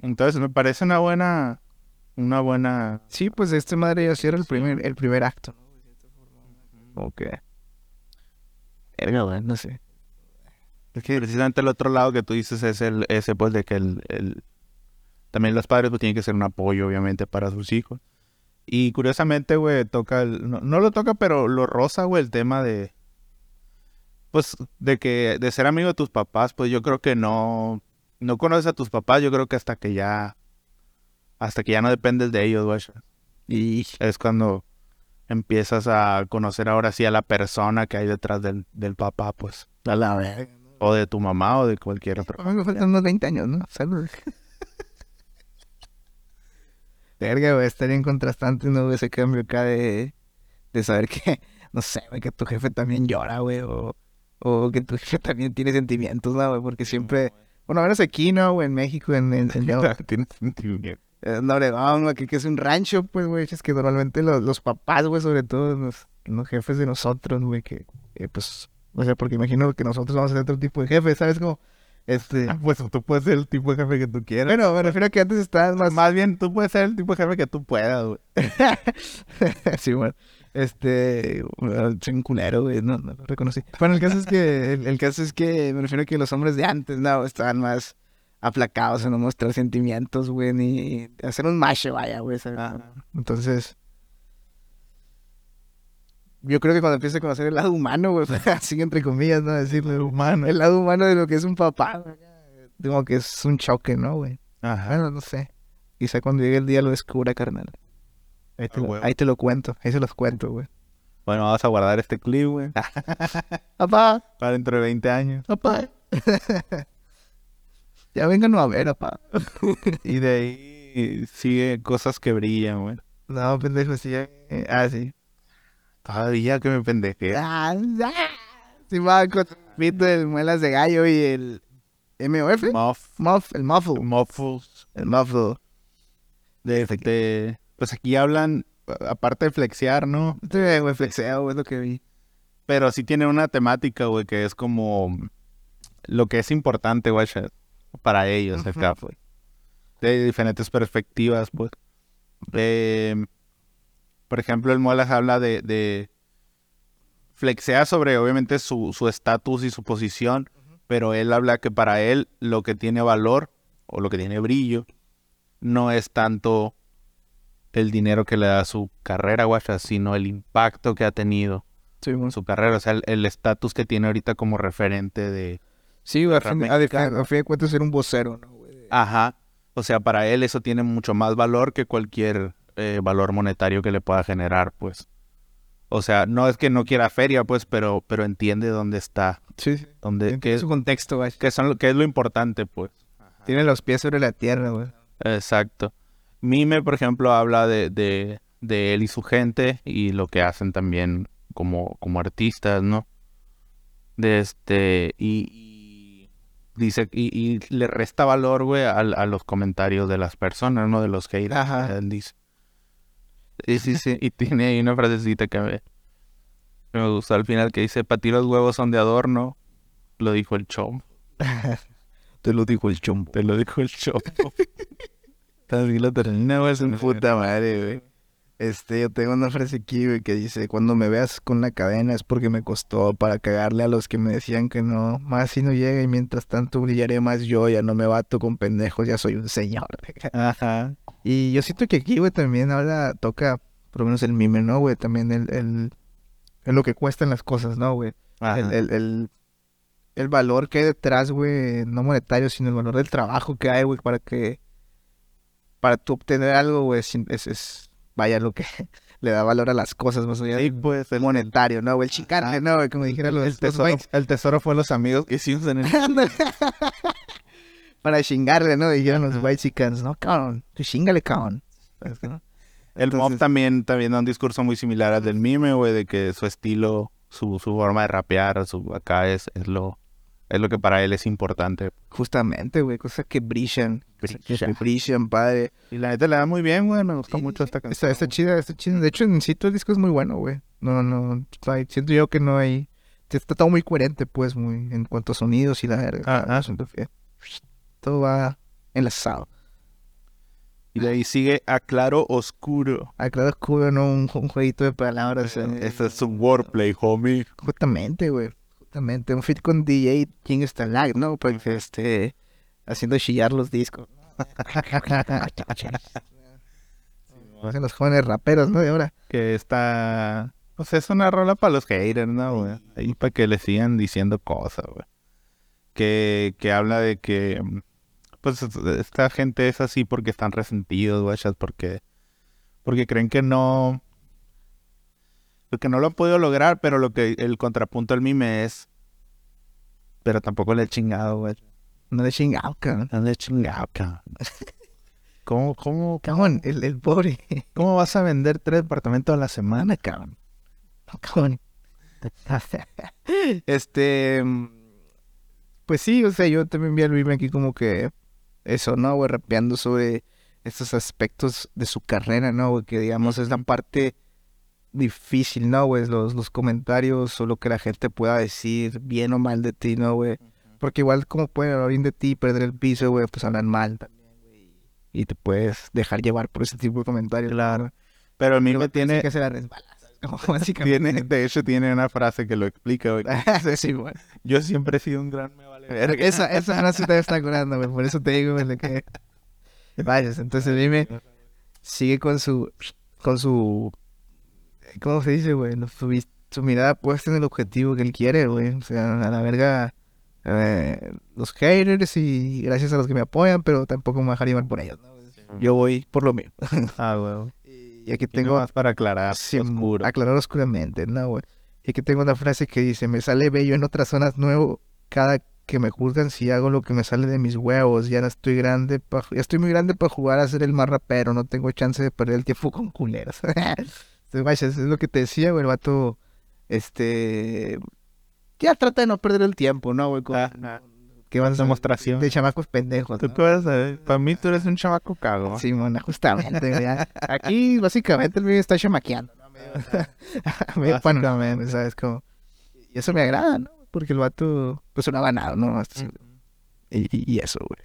entonces me parece una buena, una buena Sí, pues este madre ya cierra el primer, el primer acto. Ok. Verga, no sé. Es que precisamente el otro lado que tú dices es el ese pues de que el, el- también los padres pues tienen que ser un apoyo obviamente para sus hijos. Y curiosamente, güey, toca el, no, no lo toca, pero lo rosa, güey, el tema de pues de que de ser amigo de tus papás, pues yo creo que no no conoces a tus papás, yo creo que hasta que ya hasta que ya no dependes de ellos, güey. Y Es cuando empiezas a conocer ahora sí a la persona que hay detrás del, del papá, pues. a la verga. O de tu mamá o de cualquier otro. A mí me faltan unos 20 años, ¿no? Salud. [LAUGHS] Verga, güey, estaría en contrastante, ¿no? Ese cambio acá de, de saber que, no sé, güey, que tu jefe también llora, güey, o, o que tu jefe también tiene sentimientos, ¿no, güey? Porque siempre, bueno, a menos aquí, ¿no, güey? En México, en, en, en, [LAUGHS] sentimiento. en Obregón, güey, que, que es un rancho, pues, güey, es que normalmente los, los papás, güey, sobre todo los, los jefes de nosotros, güey, que, eh, pues, o sea, porque imagino que nosotros vamos a ser otro tipo de jefe, ¿sabes? Como, este... Ah, Pues tú puedes ser el tipo de jefe que tú quieras. Bueno, me refiero a que antes estabas más... Más bien, tú puedes ser el tipo de jefe que tú puedas, güey. [LAUGHS] sí, bueno. Este... Soy un culero, güey. No, no lo reconocí. Bueno, el caso es que... El, el caso es que me refiero a que los hombres de antes, no, estaban más aplacados en no mostrar sentimientos, güey, ni hacer un macho, vaya, güey. ¿sabes? Ajá. Entonces... Yo creo que cuando empiece a conocer el lado humano, güey, [LAUGHS] así entre comillas, ¿no? Decirle humano, el lado humano de lo que es un papá, güey, como que es un choque, ¿no, güey? Ajá. Bueno, no sé. Quizá cuando llegue el día lo descubra, carnal. Ahí te, Ah, lo, huevo. ahí te lo cuento, ahí se los cuento, güey. Bueno, vamos a guardar este clip, güey. [LAUGHS] Papá, Para dentro de 20 años. papá. [LAUGHS] ya vénganlo a ver, papá. [LAUGHS] Y de ahí sigue cosas que brillan, güey. No, pendejo, sí. eh, ah, sí. Todavía que me pendejé. Ah, ah. Sí, va con el pito del muelas de gallo y el MOF. Muff. Muff, el muffle. Muffles. El muffle. De este, pues aquí hablan, aparte de flexear, ¿no? Este güey flexeo, güey, es lo que vi. Pero sí tiene una temática, güey, que es como lo que es importante, güey, para ellos acá, Ujú. pues. De diferentes perspectivas, pues. Eh, por ejemplo, el Muelas habla de, de flexea sobre, obviamente, su su estatus y su posición, pero él habla que para él lo que tiene valor o lo que tiene brillo no es tanto el dinero que le da su carrera, guacha, sino el impacto que ha tenido Sí, en su carrera, o sea, el- estatus que tiene ahorita como referente de... Sí, a fin, a, Mexicano. a fin de cuentas ser un vocero, ¿no, güey? Ajá, o sea, para él eso tiene mucho más valor que cualquier eh, valor monetario que le pueda generar, pues. O sea, no es que no quiera feria, pues, pero, pero entiende dónde está, Sí, sí. dónde, qué, su contexto, güey. qué son, lo- qué es lo importante, pues. Tiene los pies sobre la tierra, güey. Exacto. Mime, por ejemplo, habla de, de, de él y su gente y lo que hacen también como, como artistas, ¿no? De este, y, y dice, y, y le resta valor, güey, a, a los comentarios de las personas, ¿no? De los haters. Ajá. Él dice. Y, sí, sí, y [LAUGHS] tiene ahí una frasecita que me, que me gustó al final que dice, para ti los huevos son de adorno, lo dijo el chom. [LAUGHS] Te lo dijo el chombo. Te lo dijo el chom. [LAUGHS] Así lo termina, güey. se me- Puta madre, güey. Este, yo tengo una frase aquí, güey, que dice, cuando me veas con la cadena es porque me costó para cagarle a los que me decían que no, más si no llega y mientras tanto brillaré más yo, ya no me bato con pendejos, ya soy un señor. [LAUGHS] Ajá. Y yo siento que aquí, güey, también ahora toca, por lo menos el mime, ¿no, güey? También el, el, el lo que cuestan las cosas, ¿no, güey? Ajá. El, el, el, el valor que hay detrás, güey, no monetario, sino el valor del trabajo que hay, güey, para que, para tú obtener algo, güey, es, es, vaya, lo que [LAUGHS] le da valor a las cosas, más allá Sí, pues el, monetario, ¿no, güey? El chicarte, Ajá. ¿no, güey? Como dijera los, el tesoro, el tesoro fue los amigos que hicimos en el... [LAUGHS] [LAUGHS] para chingarle, ¿no? Dijeron los white chickens, ¿no? Cabrón, tú chingale, cabrón. El mob también, también da un discurso muy similar al del mime, güey, de que su estilo, su, su forma de rapear, su acá es, es lo es lo que para él es importante. Justamente, güey, cosas que brillan, cosas que Brillan. brillan, padre. Y la neta le da muy bien, güey, me gustó Sí, mucho sí, esta canción. está chida, está chida. De hecho, en sí todo el disco es muy bueno, güey. No, no, like, siento yo que no hay... Está todo muy coherente, pues, muy en cuanto a sonidos y la verga. Ah, ah. Siento que Todo va enlazado. Y de ahí sigue a claro oscuro. Ah, claro, oscuro, ¿no? Un, un jueguito de palabras. eh. Ese es un wordplay, homie. Justamente, güey. Justamente. Un fit con DJ King Stalag, ¿no? Pues, este... Haciendo chillar los discos. [LAUGHS] Hacen los jóvenes raperos, ¿no? De ahora. Que está... Pues es una rola para los haters, ¿no, güey? Ahí para que le sigan diciendo cosas, güey. Que, que habla de que... Pues esta gente es así porque están resentidos, güey, porque... Porque creen que no... Que no lo han podido lograr, pero lo que el contrapunto del mime es... Pero tampoco le he chingado, güey. No de chingado, cabrón. No le he chingado, cabrón. [LAUGHS] ¿Cómo, cómo, Cabrón, el, el pobre. cómo vas a vender tres departamentos a la semana? Cabrón. No, cabrón. [LAUGHS] este. Pues sí, o sea, yo también vi al Vive aquí como que. Eso, ¿no, güey? Rapeando sobre estos aspectos de su carrera, ¿no, güey? Que digamos es la parte difícil, ¿no, güey? Los, los comentarios o lo que la gente pueda decir, bien o mal de ti, ¿no, güey? Porque igual como pueden hablar bien de ti y perder el piso, güey, pues hablan mal también, güey. Y te puedes dejar llevar por ese tipo de comentarios. Claro. Pero el mime Pero tiene, que se la resbala. [LAUGHS] Tiene, de hecho tiene una frase que lo explica, güey. [LAUGHS] sí. Yo siempre he sido un gran me vale. Esa, esa frase te está curando, güey. Por eso te digo, güey, que [LAUGHS] vayas. Entonces dime, sigue con su, con su, ¿cómo se dice, güey? Su, mirada puesta en el objetivo que él quiere, güey. O sea, a la verga, eh, los haters y gracias a los que me apoyan, pero tampoco me voy a dejar llevar por ellos, ¿no? Yo voy por lo mío. [LAUGHS] Ah, güey. Y aquí Tengo tengo... más para aclarar. Sí, oscuro. aclarar oscuramente, ¿no, güey? Y aquí tengo una frase que dice, me sale bello en otras zonas nuevo cada que me juzgan si hago lo que me sale de mis huevos. Ya no estoy grande, pa- ya estoy muy grande para jugar a ser el más rapero, no tengo chance de perder el tiempo con culeros. [LAUGHS] Entonces, vaya, eso es lo que te decía, güey, el vato, este... Ya trata de no perder el tiempo, ¿no, güey? Con- Ajá. que vas a Demostración. De chamacos pendejos, Tú ¿no? qué vas a ver? Para mí tú eres un chavaco cago. Sí, mona, justamente, güey. ya. Aquí, básicamente, el mío está chamaqueando, ¿no? [LAUGHS] Medio [LAUGHS] pano, Básicamente. ¿sabes? Como... Y eso me agrada, ¿no? Porque el vato, pues, no ha ganado, ¿no? Y eso, güey.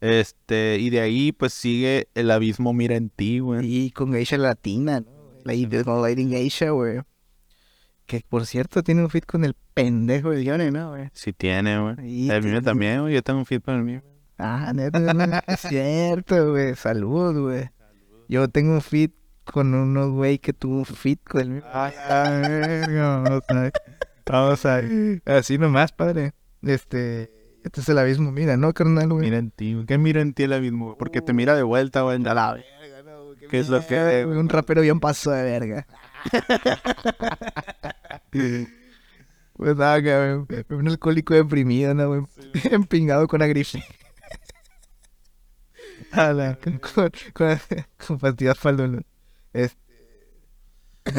Este, y de ahí pues sigue el abismo mira en ti, güey. Y con Geisha Latina, ¿no? Lady, con Lady Geisha, güey. Que, por cierto, tiene un fit con el pendejo de Johnny, ¿no, güey? Sí tiene, güey. El mío también, güey. Yo tengo un feed para el mío. Ah, neta, es [LAUGHS] cierto, güey. Salud, güey. Yo tengo un fit con uno, güey, que tuvo un fit con el mío. Ay, la verga, vamos a ver. Vamos a ver. Así nomás, padre. Este, este es el abismo, mira, ¿no, carnal, güey? Mira en ti, güey. ¿Qué mira en ti el abismo? güey? Porque te mira de vuelta, güey. A la ¿Qué es lo que- Un rapero bien paso de verga. [LAUGHS] pues nada, cabrón. Un alcohólico deprimido, ¿no, güey? [LAUGHS] Empingado con agrife. [LAUGHS] A la- con, con, con, con pastillas faldón. Este,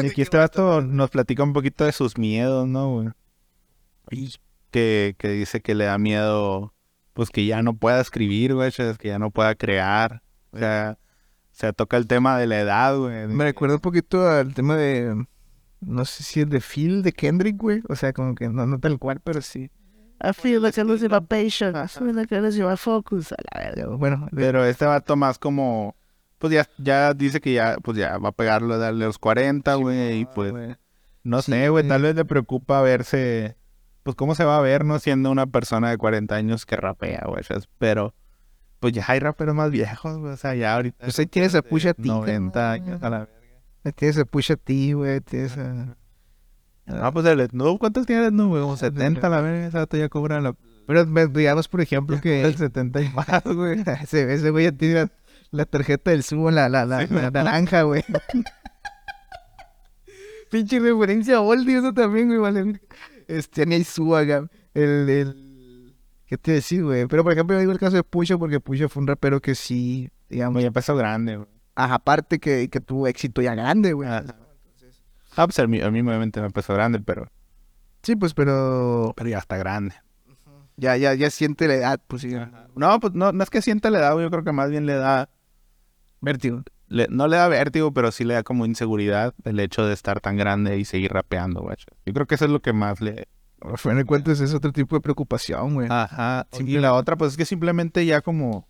Y aquí este vato nos platica un poquito de sus miedos, ¿no, güey? Y que, que dice que le da miedo, pues que ya no pueda escribir, güey, que ya no pueda crear. O sea, se toca el tema de la edad, güey. me recuerda un poquito al tema de. No sé si es de Phil de Kendrick, güey. O sea, como que no, no tal cual, pero sí. I feel like I'm losing my patience. I feel like I'm losing my focus. A la verga, güey. Bueno, de- Pero este vato más como, pues ya, ya dice que ya, pues ya va a pegarlo de los 40, güey, y pues, güey. no Sí, sé, güey, tal vez le preocupa verse, pues cómo se va a ver, ¿no? Siendo una persona de 40 años que rapea, güey, pero, pues ya hay raperos más viejos, güey, o sea, ya ahorita. Pues ahí tienes a Pusha T. 90 carnal. años a la Ahí Tienes a Pusha T, güey. Tienes a... No, pues el Snoop, ¿cuántos tiene el Snoop, güey? Como 70 a la verga, vato ya cobra la... Pero digamos, por ejemplo, que... el 70 y más, güey. [LAUGHS] ese, ese güey ya tiene la, la tarjeta del subo, la, la, la, la naranja, güey. [LAUGHS] Pinche referencia a Oldie, eso también, güey, vale. Este, ni hay Suaga. El, el... ¿Qué te decir, güey? Pero, por ejemplo, yo digo el caso de Pusha, porque Pusha fue un rapero que sí, digamos... Ya empezó grande, güey. Ajá, aparte que, que tuvo éxito ya grande, güey. Ah, Ah, pues el mío, el mío obviamente me empezó grande, pero, Sí, pues, pero... pero ya está grande. Ya, ya, ya siente la edad, pues, sí. No, pues no, no es que sienta la edad, güey, yo creo que más bien le da, Vértigo. le- no le da vértigo, pero sí le da como inseguridad el hecho de estar tan grande y seguir rapeando, güey. Yo creo que eso es lo que más le... Al final de cuentas es otro tipo de preocupación, güey. Ajá. Y la otra, pues es que simplemente ya como,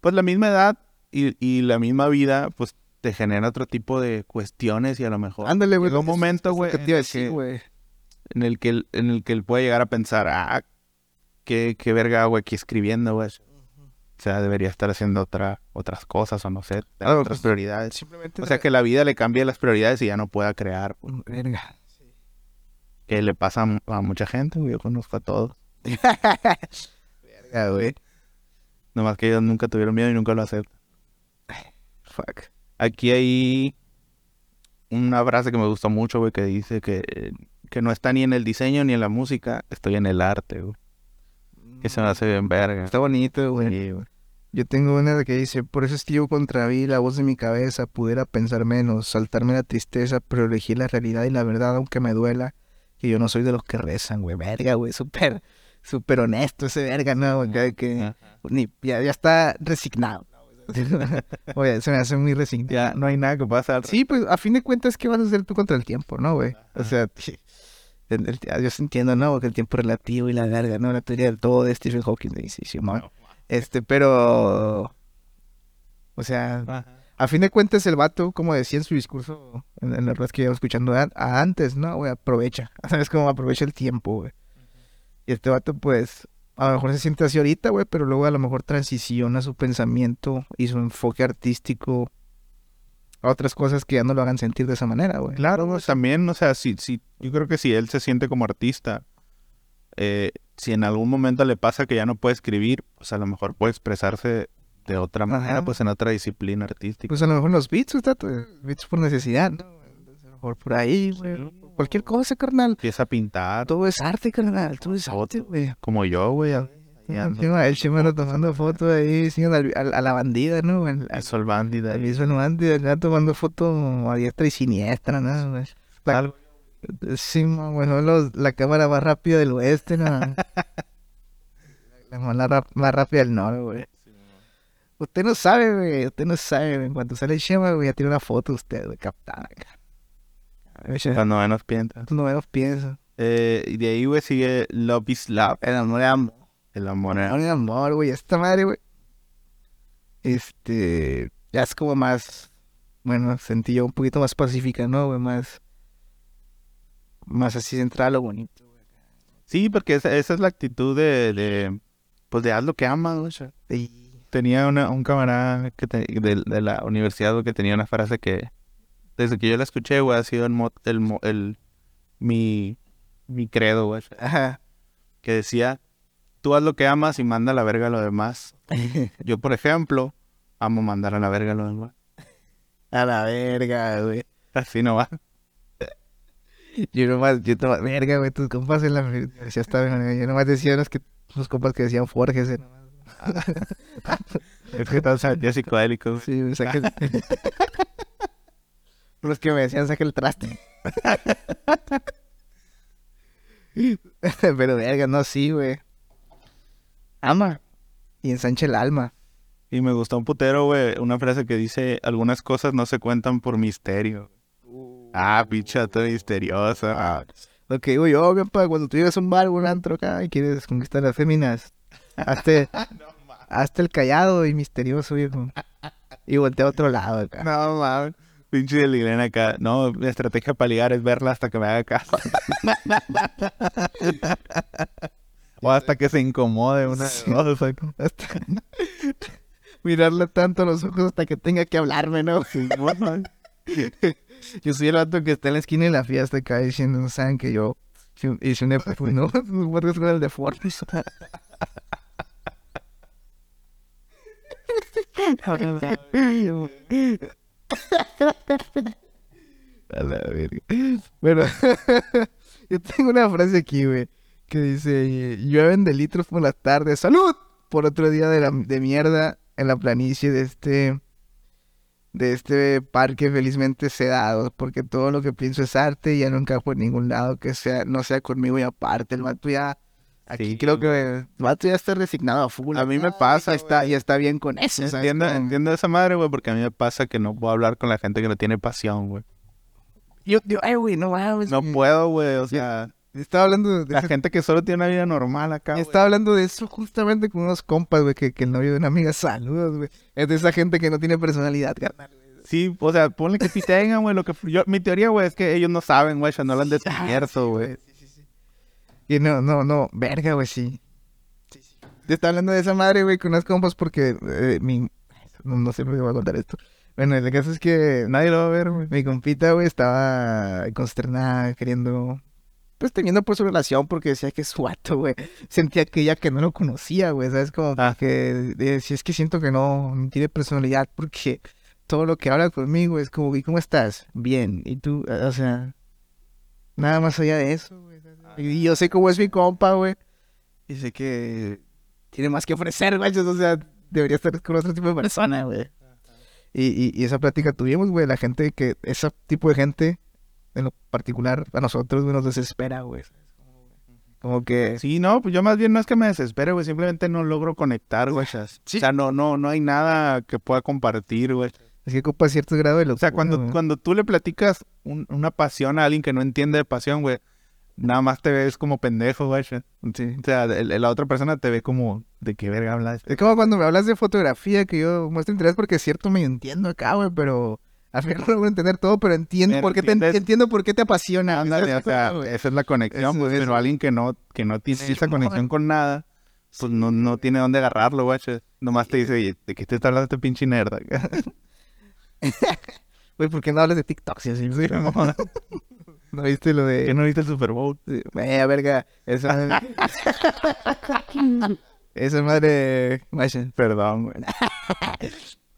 pues la misma edad y, y la misma vida, pues te genera otro tipo de cuestiones y a lo mejor Ándale, güey. llega un momento, güey, en te iba a el decir, que- güey. en el que él, en el que él puede llegar a pensar, ah, qué, qué verga hago aquí escribiendo, güey. O sea, debería estar haciendo otra, otras cosas o no sé, otras pues, prioridades. Simplemente. O sea, que la vida le cambie las prioridades y ya no pueda crear. pues, Verga. Que le pasa a mu- a mucha gente, güey. Yo conozco a todos. [LAUGHS] Verga, güey. Nomás que ellos nunca tuvieron miedo y nunca lo aceptan. [SIGHS] Fuck. Aquí hay una frase que me gustó mucho, güey, que dice que, que no está ni en el diseño ni en la música, estoy en el arte, güey. Que se me hace bien verga. Está bonito, güey. Sí, güey. Yo tengo una que dice, por eso escribo contra mí la voz de mi cabeza, pudiera pensar menos, saltarme la tristeza, pero elegir la realidad y la verdad, aunque me duela, que yo no soy de los que rezan, güey, verga, güey, súper, súper honesto ese verga, ¿no? Que, ni, ya, ya está resignado. [LAUGHS] Oye, se me hace muy resignado. Ya no hay nada que pasa. Sí, pues a fin de cuentas, ¿qué vas a hacer tú contra el tiempo, no, güey? O sea, el- el- yo entiendo, ¿no? Que el tiempo es relativo y la verga, ¿no? La teoría del todo de Stephen Hawking, sí, sí, sí, Este, pero... O sea, Ajá. A fin de cuentas el vato, como decía en su discurso, en, en la verdad que iba escuchando a, antes, ¿no? Güey, aprovecha. [LAUGHS] ¿Sabes cómo aprovecha el tiempo, güey? Y este vato, pues, a lo mejor se siente así ahorita, güey, pero luego a lo mejor transiciona su pensamiento y su enfoque artístico a otras cosas que ya no lo hagan sentir de esa manera, güey. Claro, pues también, o sea, si, si, yo creo que si él se siente como artista, eh, si en algún momento le pasa que ya no puede escribir, pues a lo mejor puede expresarse de otra manera, Ajá. pues en otra disciplina artística. Pues a lo mejor los beats, está beats por necesidad, ¿no? A lo mejor por ahí, güey. Cualquier cosa, carnal. Empieza a pintar, Todo es arte, carnal. Todo es arte, güey. como yo, güey. el chimano tomando fotos ahí, al- al- a, la bandida, ¿no? Al, al, Eso el visual bandida, ya tomando fotos a diestra y siniestra, ¿no? güey? La-. Sí, bueno, los- la cámara más rápida del oeste, ¿no? [LAUGHS] la más, más rápida del norte, güey. Usted no sabe, güey. Usted no sabe, güey. En cuanto sale el Shema, güey, ya tiene una foto usted, güey, captada. Cuando menos piensas. No menos piensa. Eh, y de ahí, güey, sigue Love is Love. El amor es amor. El amor. Amor es amor, güey. Esta madre, güey. Este. Ya es como más. Bueno, sentí yo un poquito más pacífica, ¿no, güey? Más. Más así centrada a lo bonito. Sí, porque esa, esa es la actitud de, de, pues de haz lo que amas, güey. Y. Tenía una, un camarada que te- de, de la universidad que tenía una frase que desde que yo la escuché, güey, ha sido el, mo- el, el mi, mi credo, güey. Que decía, tú haz lo que amas y manda a la verga a lo demás. [LAUGHS] Yo, por ejemplo, amo mandar a la verga a lo demás. A la verga, güey. Así no va. [LAUGHS] Yo nomás, yo nomás, verga, güey, tus compas en la güey. Yo nomás decía los que, los compas que decían nomás. [LAUGHS] Es que estás ya psicodélico, güey. Sí, güey, saque... [LAUGHS] los que me decían saque el traste. [LAUGHS] Pero verga, no, sí, güey. Ama. Y ensancha el alma. Y me gustó un putero, güey, una frase que dice, algunas cosas no se cuentan por misterio. Ah, pinche todo misteriosa. Ah, Lo que digo yo, compa, cuando tú llegas a un bar un antro acá y quieres conquistar a las féminas, hazte, [LAUGHS] hazte el callado y misterioso, viejo. Y voltea a otro lado acá. No, mames. Pinche de Lilena acá. No, mi estrategia para ligar es verla hasta que me haga caso. [LAUGHS] o hasta que se incomode una o sea, Hasta- [LAUGHS] Mirarle tanto a los ojos hasta que tenga que hablarme, ¿no? Yo soy el vato que está en la esquina de la fiesta acá diciendo, no saben que yo hice un EP, ¿no? Sus guardias con el de Fortnite. [LAUGHS] A la. Bueno, [LAUGHS] yo tengo una frase aquí, güey, que dice, llueven de litros por las tardes, ¡salud! Por otro día de, la, de mierda en la planicie de este, de este parque felizmente sedado, porque todo lo que pienso es arte y ya no encajo en ningún lado que sea, no sea conmigo y aparte, el vato ya... Aquí Sí, creo que vato ya está resignado a full. A mí me acá, pasa, y está, güey. y está bien con eso. ¿sabes? Entiendo, Como- entiendo esa madre, güey, porque a mí me pasa que no puedo hablar con la gente que no tiene pasión, güey. Yo, yo, ay, güey, no mames. No güey. puedo, güey, o sea, Estaba hablando de la ese- gente que solo tiene una vida normal acá, güey. Estaba hablando de eso justamente con unos compas, güey, que, que el novio de una amiga, saludos, güey. Es de esa gente que no tiene personalidad, carnal. Sí, o sea, ponle que sí tengan, güey, lo que... Yo, mi teoría, güey, es que ellos no saben, güey, ya no lo han descubierto, güey. Y no, no, no, verga, güey, sí. Te estaba hablando de esa madre, güey, con unos compas porque eh, mi... No, no sé por qué voy a contar esto. Bueno, el caso es que Nadie lo va a ver, güey. mi compita, güey, estaba consternada, queriendo... Pues teniendo por su relación porque decía que es su vato, güey. Sentía que ella que no lo conocía, güey, ¿sabes? Como Ah. que... eh, si es que siento que no, no tiene personalidad porque todo lo que habla conmigo es como, ¿y cómo estás? Bien. Y tú, o sea... Nada más allá de eso, güey. Y yo sé cómo es mi compa, güey. Y sé que tiene más que ofrecer, güey. O sea, debería estar con otro tipo de persona, güey. Y, y, y esa plática tuvimos, güey. La gente que, ese tipo de gente, en lo particular, a nosotros, güey, nos desespera, güey. Como que... Sí, no, pues yo más bien no es que me desespere, güey, simplemente no logro conectar, güey. Sí. O sea, no, no, no hay nada que pueda compartir, güey. Es que ocupa cierto grado de O sea, locura, cuando, güey. cuando tú le platicas un- una pasión a alguien que no entiende de pasión, güey, nada más te ves como pendejo, güey. Sí. O sea, el- la otra persona te ve como, ¿de qué verga hablas? Es como cuando me hablas de fotografía, que yo muestro interés porque es cierto, me entiendo acá, güey, pero al [LAUGHS] final no logro entender todo, pero entiendo Pero por qué te, entiendo por qué te apasiona. O sea, esa es la conexión, pues, pero alguien que no, que no tiene Sí, esa conexión con nada, pues no, no tiene dónde agarrarlo, güey. Nomás te dice, "Oye, ¿de qué te está hablando este pinche nerd? acá?" [LAUGHS] Güey, ¿por qué no hablas de TikTok? Sí, sí, [LAUGHS] sí. ¿No viste lo ¿Qué de...? no viste el Super Bowl? Sí, Eh, verga, esa... [LAUGHS] esa madre... Vaya. Perdón, güey. [LAUGHS]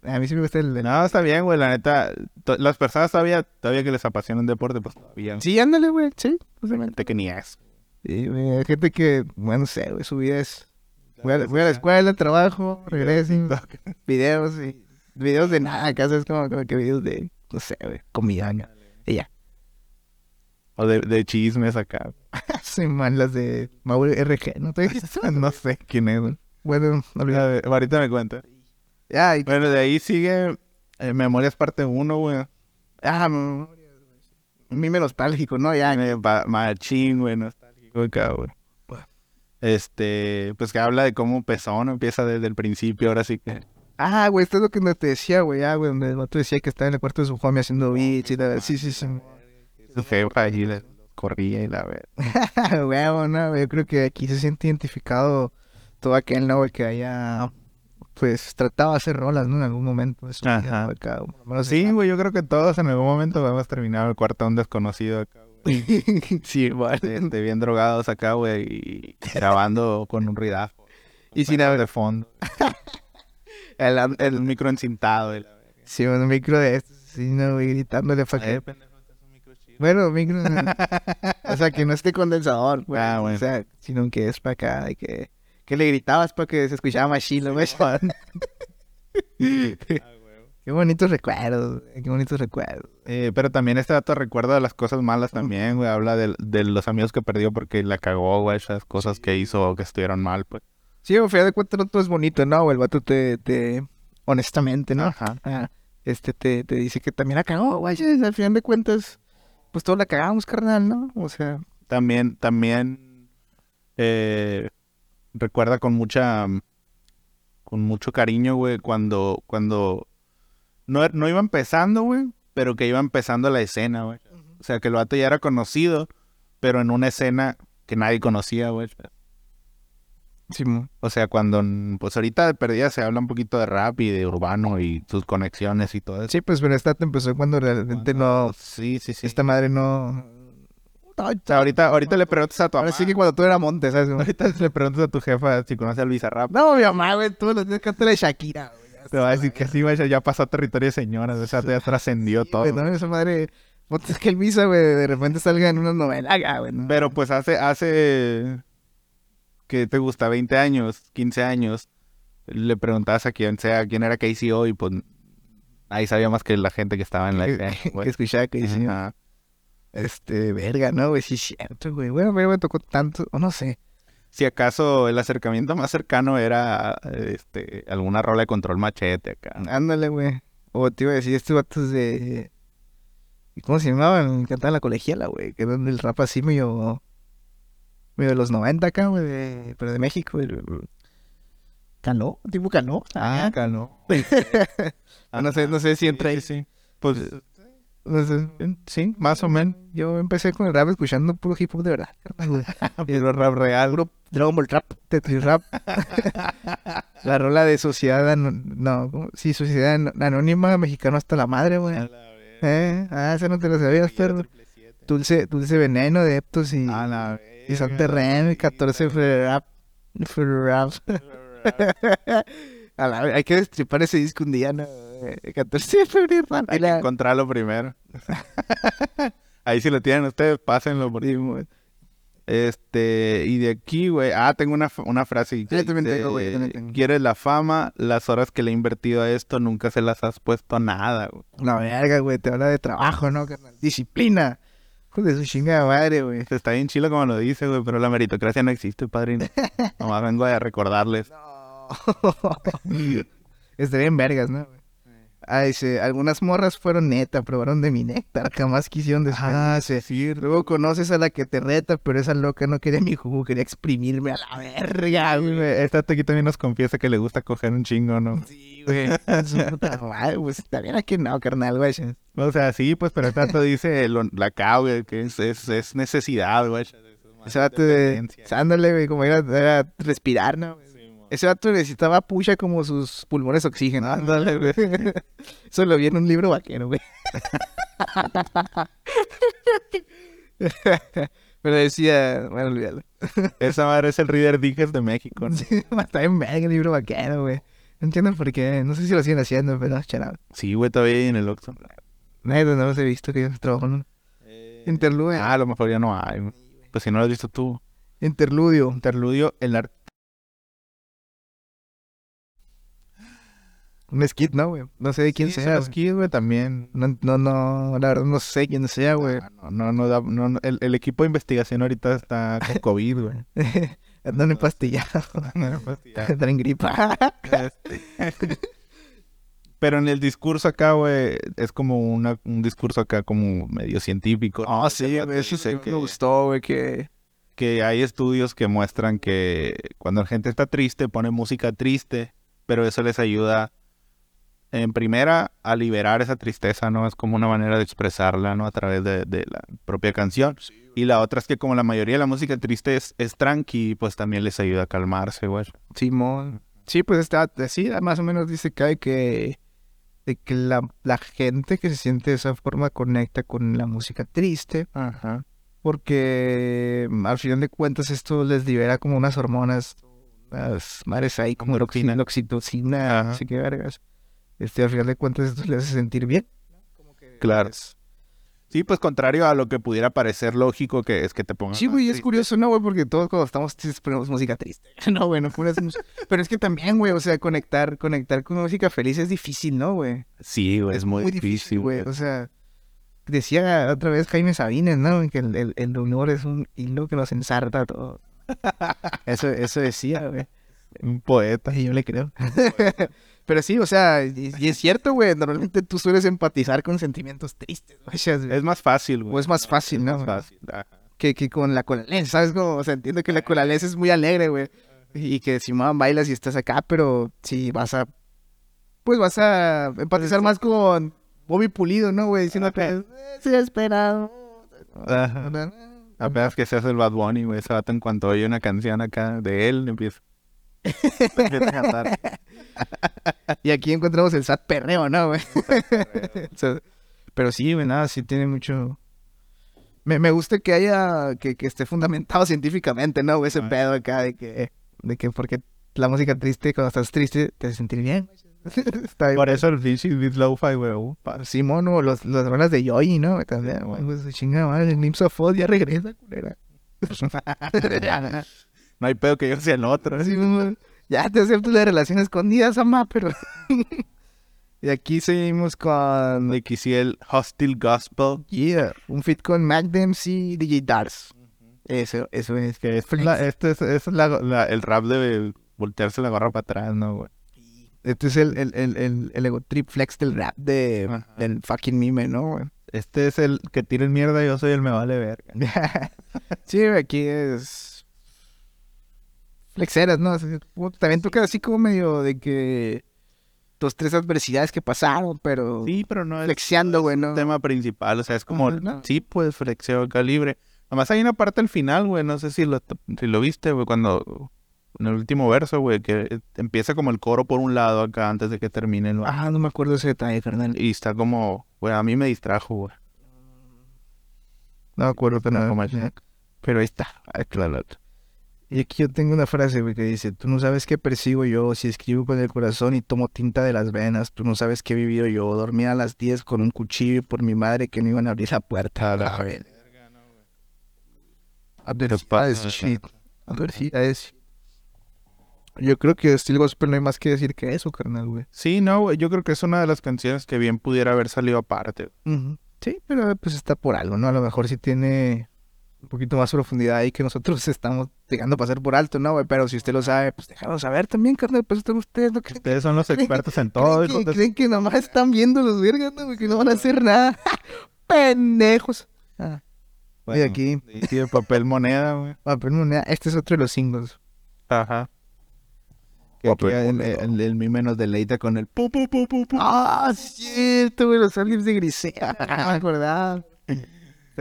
A mí sí me gusta el... No, está bien, güey, la neta. Las personas todavía, todavía que les apasiona el deporte, pues todavía. Sí, ándale, güey, sí. justamente. Gente que ni es. Sí, güey, hay gente que, bueno, no sé, güey, su vida es... Voy a, voy a la escuela, trabajo, regreso, [LAUGHS] videos y... Videos de nada, acá es como, como que videos de, no sé, güey, comida. Y ya. O de, de chismes acá. [LAUGHS] Soy mal las de Mauro RG, ¿no te [LAUGHS] no sé quién es, güey. Bueno, olvídate. A ver, ahorita me cuenta. Ya, y- Bueno, de ahí sigue eh, Memorias parte 1, güey. ah, memorias, güey. Mime nostálgico, ¿no? Ya, Eh, Machín, güey, nostálgico acá, güey. Este, pues que habla de cómo empezó, ¿no? Empieza desde el principio, ahora sí que. Ah, güey, esto es lo que te decía, güey, ah, güey, donde el decía que estaba en el cuarto de su homie haciendo beats y la... Sí, sí, sí. Su jefa allí le corría y la ver. Güey, [LAUGHS] no, yo creo que aquí se siente identificado todo aquel, ¿no, güey, que haya, pues, tratado de hacer rolas, ¿no? En algún momento de su vida, lo menos Sí, güey, yo creo que todos en algún momento hemos terminado el cuarto de un desconocido acá, güey. [LAUGHS] sí, igual. Este, bien drogados acá, güey, y grabando con un ridazo. Y sin Bueno, haber... de fondo. [LAUGHS] El, El el, micro encintado. verga. sí, un micro de estos, sí, no, güey, gritándole pa' que... Bueno, micro... [LAUGHS] o sea, que no esté condensador, güey. Ah, bueno. O sea, sino que es para acá, de que... Que le gritabas para que se escuchaba más chilo, güey. [LAUGHS] Qué bonitos recuerdos, güey, qué bonitos recuerdos. Eh, pero también este dato recuerda las cosas malas también, güey. Habla de, de los amigos que perdió porque la cagó, güey. Esas cosas que hizo que estuvieron mal, pues. Sí, al final de cuentas no todo es bonito, ¿no? El vato te, te... Honestamente, ¿no? Ajá. Ah, este te, te dice que también la cagó, güey. Al final de cuentas, pues todos la cagamos, carnal, ¿no? O sea, También, también eh, recuerda con mucha, con mucho cariño, güey, cuando, cuando no, no iba empezando, güey, pero que iba empezando la escena, güey. O sea, que el vato ya era conocido, pero en una escena que nadie conocía, güey. Sí, O sea, cuando, mm, pues ahorita de perdida se habla un poquito de rap y de urbano y sus conexiones y todo eso. sí, pues pero esta te empezó cuando realmente no... Sí, sí, sí. Esta madre no... no, O sea, ahorita, ahorita le preguntas a tu Ahora mamá. sí que cuando tú eras monte, ¿sabes? [LAUGHS] Ahorita le preguntas a tu jefa si conoce a Luisa Rap. No, mi mamá, güey, tú lo tienes que cantar de Shakira, güey. Te va a decir que sí, güey, ya pasó a territorio de señoras, o sea, ya trascendió Sí, todo. no, esa madre... Es que el Visa, güey, de repente salga en una novela, güey. ¿no? Pero pues hace, hace, que te gusta? 20 años, 15 años, le preguntabas a quien sea, quién era KCO y pues ahí sabía más que la gente que estaba en la que güey. [LAUGHS] escuchaba Ajá. este, verga, ¿no, güey? Sí, es cierto, güey. Bueno, pero me tocó tanto, o no sé. Si acaso el acercamiento más cercano era este alguna rola de control machete acá. Ándale, güey. O te iba a decir, estos vatos de... ¿Cómo se llamaban? Cantaban la colegiala, güey. Que eran del rap así medio... Medio de los 90 acá, güey. de- Pero de México, güey. ¿Canó? ¿Tipo Canó? Ah, no. [LAUGHS] Ah, no sé, no sé si entra ahí. Sí, sí. Pues No sé. sí, más o menos. Yo empecé con el rap escuchando puro hip hop de verdad. [LAUGHS] Pero rap real. Puro Dragon Ball Trap, Tetris Rap. [LAUGHS] la rola de Sociedad... Ano- No, sí, Sociedad Anónima Mexicano hasta la madre, güey. ¿Eh? Ah, esa no te lo sabías, perro. Dulce, dulce veneno de Eptos y, A la y San Terren, 14 Rap. Rap. A la, hay que destripar ese disco un día, ¿no? Eh, 14 de febrero. Hay que la- encontrarlo primero. [LAUGHS] Ahí si lo tienen ustedes, pásenlo. Por... Sí, güey. Este, y de aquí, güey. Ah, tengo una, una frase. que yo también tengo, güey, también tengo. Quieres la fama, las horas que le he invertido a esto nunca se las has puesto a nada, güey. La verga, güey, te habla de trabajo, ¿no? carnal? Disciplina. De su chingada madre, güey. Está bien chilo como lo dice, güey, pero la meritocracia no existe, padrino. [LAUGHS] Nomás vengo a recordarles. No. [LAUGHS] Estaría en vergas, ¿no? güey? Ah, dice, algunas morras fueron neta, probaron de mi néctar, jamás quisieron después. Ah, sí. Luego conoces a la que te reta, pero esa loca no quería mi jugo, quería exprimirme a la verga, güey. Esta aquí también nos confiesa que le gusta coger un chingo, ¿no? Sí, güey. Puta madre, pues bien aquí no, carnal, güey. O sea, sí, pues, pero tanto dice lo- la K, güey, que es, es, es necesidad, güey. Vato de... Dependencia. Ándale, güey, como era, era respirar, ¿no? Ese vato necesitaba pucha como sus pulmones oxígeno. Ándale, güey. [LAUGHS] Eso lo vi en un libro vaquero, güey. [LAUGHS] Pero decía, bueno, olvídalo. Esa madre es el Reader Digest de México, ¿no? Sí, [LAUGHS] está en verga el libro vaquero, güey. No entiendo por qué. No sé si lo siguen haciendo, pero charado. Sí, güey, todavía hay en el Oxxo. No, no los he visto que ellos trabajan en Interludio. Ah, a lo mejor ya no hay. Pues si no lo has visto tú. Interludio. Interludio, el arte. Un skit, ¿no, güey? No sé de quién Sí, sea. güey. los güey, también. No, no, no, la verdad no sé quién sea, güey. No, no, no, da- no, no, el, el equipo de investigación ahorita está con COVID, güey. [LAUGHS] Andan empastillados. [LAUGHS] Andan en gripa. Este. [LAUGHS] Pero en el discurso acá, güey, es como una, un discurso acá como medio científico. Ah, sí. Eso sí que, me gustó, güey, que... que hay estudios que muestran que cuando la gente está triste, pone música triste, pero eso les ayuda, en primera, a liberar esa tristeza, ¿no? Es como una manera de expresarla, ¿no? A través de, de la propia canción. Y la otra es que como la mayoría de la música triste es, es tranqui, pues también les ayuda a calmarse, güey. Simón. Sí, pues está así, más o menos dice que hay que... De que la, la gente que se siente de esa forma conecta con la música triste. Ajá. Porque mm, al final de cuentas esto les libera como unas hormonas, unas madres ahí como oxitocina, no sé qué vergas. Este, al final de cuentas esto les hace sentir bien. Claro. Sí, pues contrario a lo que pudiera parecer lógico que es que te pongas Sí, güey, es curioso, ¿no, güey? Porque todos cuando estamos tristes ponemos música triste. [LAUGHS] No, güey, no pones mus- Pero es que también, güey, o sea, conectar, conectar con música feliz es difícil, ¿no, güey? Sí, güey, es muy, difícil, güey. O sea, decía otra vez Jaime Sabines, ¿no? Que el, el, el humor es un hilo que nos ensarta a todos. [LAUGHS] Eso, eso decía, güey. Un poeta. Y yo le creo. Pero sí, o sea, y, y es cierto, güey. Normalmente tú sueles empatizar con sentimientos tristes, güey. Es más fácil, güey. O es más fácil, ¿no? Más fácil. que, que con la colalés, ¿sabes? Como, o sea, entiendo que la colalés es muy alegre, güey. Y que si man, bailas y estás acá, pero sí vas a. Pues vas a empatizar más con Bobby Pulido, ¿no, güey? Diciendo que. "Eh, Sí, esperado. Ajá. Apenas que se hace el Bad Bunny, güey. Ese vato en cuanto oye una canción acá de él, empieza. [LAUGHS] Y aquí encontramos el SAT perreo, ¿no, güey? [LAUGHS] Pero sí, güey, nada, sí tiene mucho. Me, me gusta que haya. Que, que esté fundamentado [LAUGHS] científicamente, ¿no? güey? Ese Ah. pedo acá de que. De que porque la música triste, cuando estás triste, te hace sentir bien. Está bien. Por eso el pinche beat lo-fi, güey. upa. Sí, mono, los, las rolas de Yoyi, ¿no? También, güey, pues, chinga madre, el Nims of ya regresa, culera. No hay pedo que yo sea el otro. Así, mamá, ya te acepto la relación escondida, Sama, pero... [LAUGHS] y aquí seguimos con... El Hostile Gospel. Yeah, un fit con Mac DMC y DJ Dars. Eso, eso es. Que este es, la- es, es la- la- el rap de voltearse la gorra para atrás, ¿no, güey? Este es el, el, el, el, el ego trip flex del rap de, Ajá. del fucking mime, ¿no, güey? Este es el que tira el mierda y yo soy el me vale verga. [LAUGHS] sí, aquí es. Flexeras, ¿no? Así, puta, También toca así como medio de que. Dos, tres adversidades que pasaron, pero. Sí, pero no es, Flexeando, güey, ¿no? el tema principal. O sea, es como, ¿no? sí, pues flexeo acá libre. Además hay una parte al final, güey, no sé si lo, si lo viste, güey, cuando... En el último verso, güey, que empieza como el coro por un lado acá antes de que termine el... Ah, no me acuerdo ese detalle, carnal. Y está como, güey, a mí me distrajo, güey. No me acuerdo pero, No, el- pero ahí está. ah, claro. Y aquí yo tengo una frase, güey, que dice, tú no sabes qué persigo yo si escribo con el corazón y tomo tinta de las venas. Tú no sabes qué he vivido yo. Dormía a las 10 con un cuchillo y por mi madre que no iban a abrir la puerta. A ver. Adversidades, pasa? shit. Adversidades. Yo creo que Steel Gospel no hay más que decir que eso, carnal, güey. Sí, no, güey, yo creo que es una de las canciones que bien pudiera haber salido aparte. Ujú. Sí, pero pues está por algo, ¿no? A lo mejor sí tiene un poquito más profundidad ahí que nosotros [LAUGHS] estamos llegando a pasar por alto, ¿no, güey? Pero si usted lo sabe, pues déjalo saber también, carnal. Pues usted- ustedes no creen, Ustedes son los expertos en todo, creen que, de- creen que nomás están viendo los vergas, ¿no? güey? Que no van a hacer nada. [LAUGHS] Pendejos. Ah, Bueno, y aquí, Sí, sí, de papel moneda, güey. papel moneda. Este es otro de los singles. Ajá. Que aquí Papel el, el, el mime nos deleita con el pu, pu, pu, pu, pu. Ah, cierto, güey, los aliens de Grisea. [LAUGHS] Me acordaba.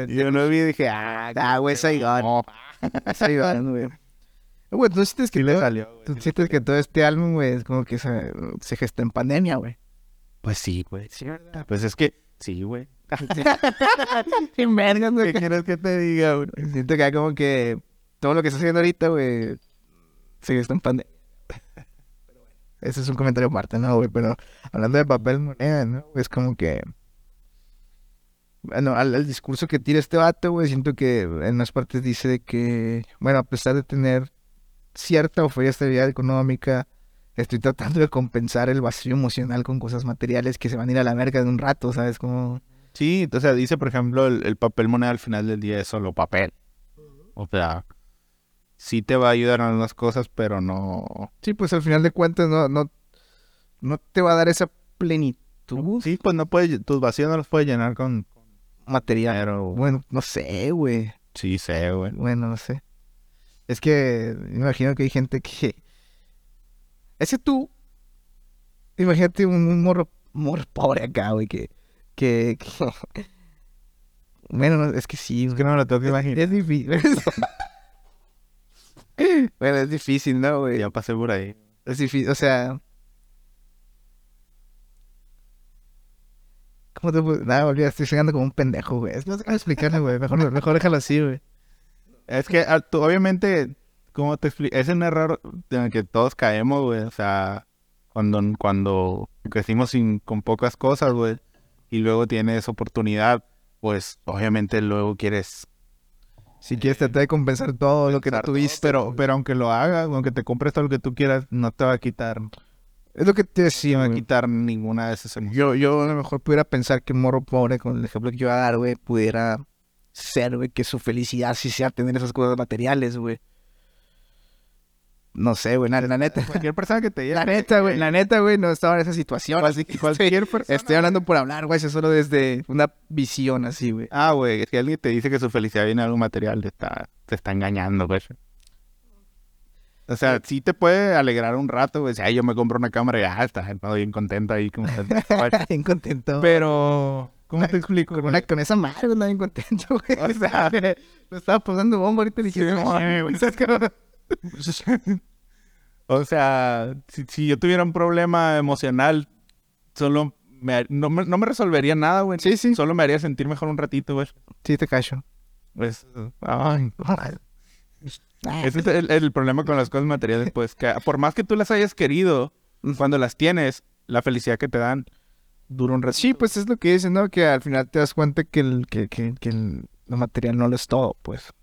Y yo no vi y dije, ah, Ah, güey, Saigon. Saigon, [LAUGHS] güey. Güey, ¿tú sientes que todo- salió, güey. ¿Tú sientes que todo este álbum, güey, es como que se, se gesta en pandemia, güey? Pues sí, güey. Sí, ¿verdad? Pues es que, sí, güey. [LAUGHS] Sin vergas, ¿Qué güey. quieres que te diga, güey? Siento que hay como que todo lo que está haciendo ahorita, güey, se gesta en pandemia. ese es un comentario aparte, ¿no, güey? Pero hablando de papel moneda, ¿no? Es como que... Bueno, al, al discurso que tira este vato, güey, siento que en unas partes dice de que, bueno, a pesar de tener cierta o fea estabilidad económica, estoy tratando de compensar el vacío emocional con cosas materiales que se van a ir a la verga de un rato, ¿sabes? Como... Sí, o sea, dice, por ejemplo, el, el papel moneda al final del día es solo papel. O sea, sí te va a ayudar en algunas cosas, pero no... Sí, pues al final de cuentas no, no, no te va a dar esa plenitud Sí, pues no puedes, tus vacíos no los puedes llenar con material. dinero. Bueno, no sé, güey. Sí, sé, güey. Bueno, no sé. Es que me imagino que hay gente que... Es que tú... Imagínate un, un morro, morro pobre acá, güey, que... que, que- [LAUGHS] Bueno, no, es que sí, Es que no me lo tengo que es, imaginar. es difícil. [LAUGHS] bueno, es difícil, ¿no, güey? Ya pasé por ahí. Es difícil, o sea... ¿Cómo te puedo...? Nada, olvida, estoy llegando como un pendejo, güey. Es- No sé cómo güey. Mejor, [LAUGHS] mejor déjalo así, güey. Es que ah, tú, obviamente, ¿cómo te explico? Es un error en el que todos caemos, güey. O sea, cuando, cuando crecimos sin, con pocas cosas, güey, y luego tienes oportunidad, pues obviamente luego quieres Si quieres tratar de compensar todo lo que tuviste. Pero, pero aunque lo hagas, aunque te compres todo lo que tú quieras, no te va a quitar, Es lo que te decía, güey. quitar ninguna de esas emociones. Yo, yo a lo mejor pudiera pensar que un morro pobre, con el ejemplo que yo iba a dar, güey, pudiera ser, güey, que su felicidad sí sea tener esas cosas materiales, güey. No sé, güey, la, la neta. Cualquier [LAUGHS] persona que te diga. La neta, güey, la neta, güey, no estaba en esa situación. Así que Cualquier estoy, persona. estoy hablando por hablar, güey, eso solo desde una visión así, güey. Ah, güey, si alguien te dice que su felicidad viene de algo material, te está, te está engañando, güey. O sea, sí te puede alegrar un rato, güey. Si "Ay, yo me compro una cámara y ya está, bien contento ahí. Como... [LAUGHS] bien contento. Pero, ¿cómo te explico? con, una- con esa madre, güey, bien contento, [LAUGHS] güey. O sea, lo estaba posando bomba ahorita y dije, "No güey, ¿sabes qué?". [LAUGHS] o sea, si, si yo tuviera un problema emocional, solo me, no, me, no me resolvería nada, güey. Sí, sí. Solo me haría sentir mejor un ratito, güey. Sí, te cacho. Pues, ay, Ah, Ese es el, el problema con las cosas materiales, pues, que por más que tú las hayas querido, cuando las tienes, la felicidad que te dan dura un ratito. Sí, pues es lo que dicen, ¿no? Que al final te das cuenta que, el, que, que, que el, lo material no lo es todo, pues.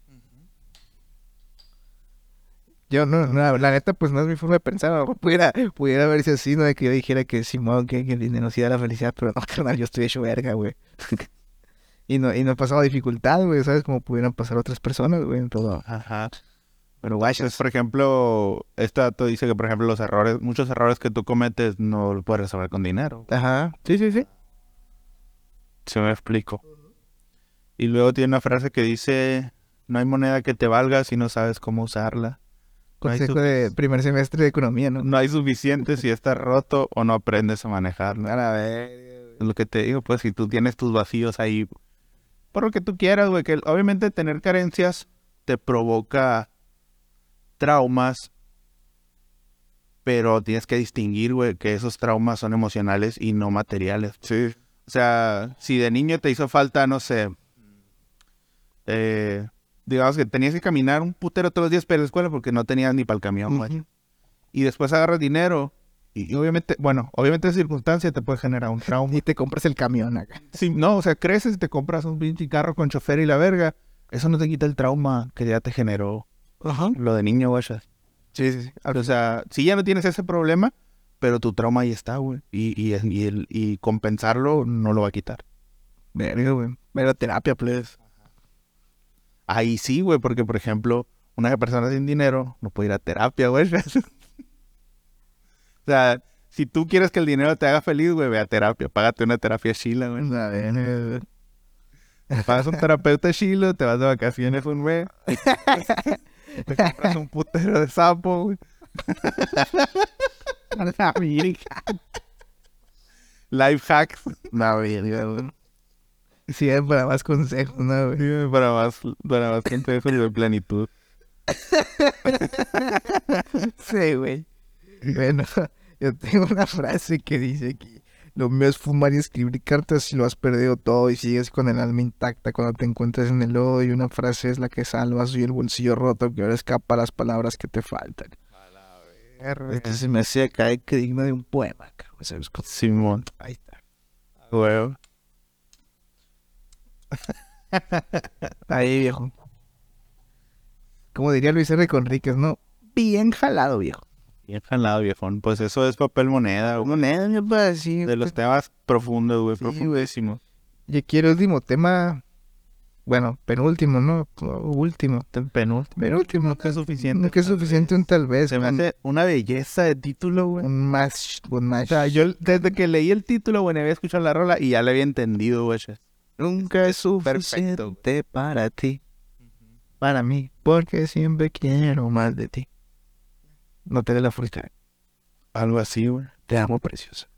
Yo, no, no, la neta, pues no es mi forma de pensar. a lo mejor Pudiera, pudiera verse así, ¿no? De que yo dijera que Simón, que, que el dinero sí da la felicidad, pero no, [LAUGHS] carnal, yo estoy hecho verga, güey. [LAUGHS] y, no, y no he pasado dificultad, güey, ¿sabes? Como pudieran pasar otras personas, güey, pero... Ajá. Pero Pues, guachas. por ejemplo, este dato dice que, por ejemplo, los errores, muchos errores que tú cometes no lo puedes resolver con dinero. Ajá, sí, sí, sí. Se me explico. Y luego tiene una frase que dice, no hay moneda que te valga si no sabes cómo usarla. No Consejo de primer semestre de economía, ¿no? no hay suficiente si está roto o no aprendes a manejarlo. A verga, Es lo que te digo, pues si tú tienes tus vacíos ahí, por lo que tú quieras, güey, que obviamente tener carencias te provoca traumas, pero tienes que distinguir, güey, que esos traumas son emocionales y no materiales. Sí. O sea, si de niño te hizo falta, no sé, eh, digamos que tenías que caminar un putero todos los días para la escuela porque no tenías ni para el camión, güey. Y después agarras dinero y, y obviamente, bueno, obviamente esa circunstancia te puede generar un trauma. [LAUGHS] Y te compras el camión acá. Sí, no, o sea, creces y te compras un pinche carro con chofer y la verga. Eso no te quita el trauma que ya te generó Ajá. lo de niño, güey. Sí, sí, sí. O sea, sí ya no tienes ese problema, pero tu trauma ahí está, güey. Y, y, y, el- y compensarlo no lo va a quitar. Verga, güey. Pero terapia, please. Ahí sí, güey, porque, por ejemplo, una persona sin dinero no puede ir a terapia, güey. [LAUGHS] o sea, si tú quieres que el dinero te haga feliz, güey, ve a terapia. Págate una terapia chila, güey. A ver, eh, Pagas un terapeuta chilo, te vas de vacaciones un mes. [LAUGHS] te compras un putero de sapo, güey. [LAUGHS] Life hacks. La verga, güey. Sí, es para más consejos, ¿no, güey? Sí, Para más, para más consejos de plenitud. [LAUGHS] Sí, güey. Bueno, yo tengo una frase que dice que lo mío es fumar y escribir cartas y lo has perdido todo y sigues con el alma intacta cuando te encuentras en el lodo y una frase es la que salvas y el bolsillo roto que ahora escapa las palabras que te faltan. Este se me hace acá que digno de un poema, cabrón. Simón. Ahí está. Huevo. [LAUGHS] Ahí, viejo. Como diría Luis R. Conríquez, ¿no? Bien jalado, viejo. Bien jalado, viejón. Pues eso es papel moneda, güey. Moneda, mi papá, sí. De los temas profundos, güey. Sí, profundísimos. Y aquí el último tema. Bueno, penúltimo, ¿no? Último. Penúltimo. Penúltimo. Nunca es suficiente. Que es suficiente un tal vez. Se me hace una belleza de título, güey. un más. Un más. O sea, yo desde que leí el título, güey, había escuchado la rola y ya le había entendido, güey. Nunca es suficiente para ti. Para mí. Porque siempre quiero más de ti. No te dé la fruta. Algo así, güey. Te amo, preciosa.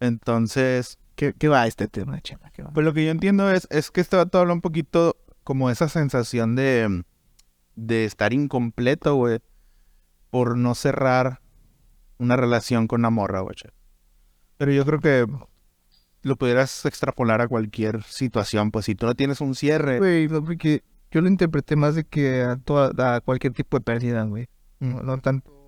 Entonces, ¿Qué, qué va este tema, chema? ¿Qué va? pues lo que yo entiendo es, es que este vato habla un poquito como esa sensación de, de estar incompleto, güey, por no cerrar una relación con una morra, güey. Pero yo creo que lo pudieras extrapolar a cualquier situación, pues si tú no tienes un cierre, Güey, no, porque yo lo interpreté más de que a, toda, a cualquier tipo de pérdida, güey. No, no tanto.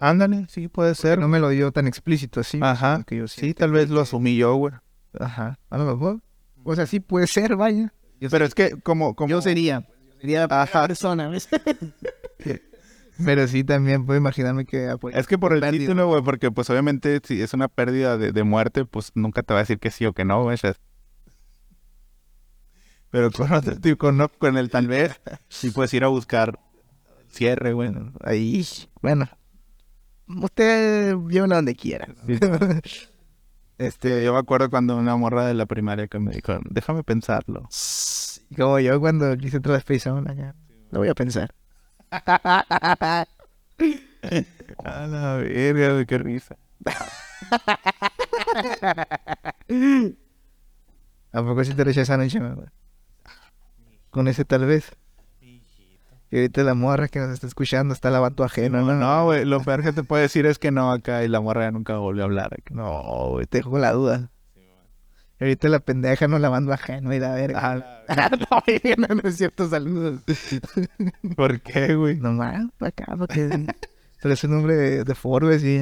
Ándale, sí, puede ser. No me lo dio tan explícito así. Ajá, que yo sí, tal vez lo asumí yo, güey. Ajá. A lo mejor. O sea, sí puede ser, vaya. Pero es que como, como... Yo sería. Sería Ajá. persona, ¿ves? [LAUGHS] Pero sí también puedo imaginarme que apoya- Es que por el pérdida. título, güey, porque pues obviamente si es una pérdida de, de muerte, pues nunca te va a decir que sí o que no, güey. Pero con, otro tipo- con, con el tal vez, [LAUGHS] sí puedes ir a buscar cierre, güey. Bueno, ahí. Bueno. Usted llévenlo donde quiera. [LAUGHS] Este, yo me acuerdo cuando una morra de la primaria que me dijo, déjame pensarlo. Como yo cuando quise entrar a Space Zone. Lo voy a pensar. [LAUGHS] A la verga, qué risa. [LAUGHS] ¿A poco sí te rechaza esa noche, mamá? Con ese tal vez. Y ahorita la morra que nos está escuchando está lavando ajeno, ¿no? No, güey, lo peor que te puede decir es que no acá y la morra ya nunca volvió a hablar. acá. No, güey, te dejo la duda. Y ahorita la pendeja no lavando ajeno y la verga. [LAUGHS] no, [LAUGHS] güey, no, no es cierto, saludos. [LAUGHS] ¿Por qué, güey? Nomás, acá, porque parece un hombre de, de Forbes y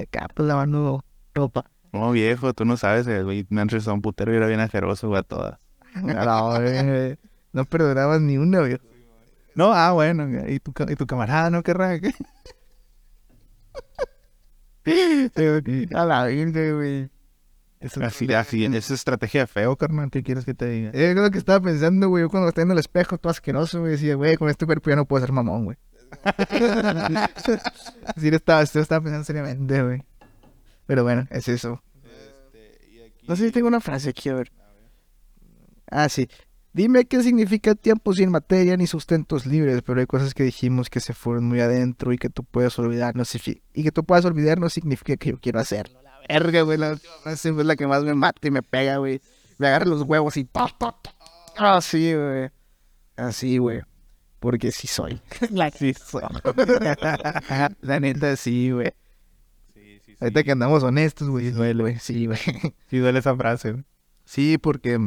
acá, pues lavando ropa. No, viejo, tú no sabes, eh, güey, me han rezado un putero y era bien ajeroso, güey, a todas. No, güey, no perdonabas ni una, güey. No, ah, bueno, y tu, y tu camarada no querrá que... [LAUGHS] A la virgen, güey. Eso Así, así, es estrategia feo, carnal, ¿qué quieres que te diga? Es lo que estaba pensando, güey. Yo cuando estaba en el espejo, todo asqueroso, güey. Decía, güey, con este cuerpo ya no puedo ser mamón, güey. [LAUGHS] sí, lo estaba, lo estaba pensando seriamente, güey. Pero bueno, es eso. No sé si tengo una frase aquí, a ver. Ah, sí. Dime qué significa tiempo sin materia ni sustentos libres, pero hay cosas que dijimos que se fueron muy adentro y que tú puedes olvidar, no signifi- y que tú puedas olvidar no significa que yo quiero hacerlo. La verga, güey, la última frase es la que más me mata y me pega, güey. Me agarra los huevos y to, to, to. Así, güey. Así, güey. Porque sí soy. [LAUGHS] La sí soy. [LAUGHS] La neta, sí, güey. Ahorita que andamos honestos, güey. Duele, güey. Sí, güey. Sí duele esa frase, güey. Sí, porque...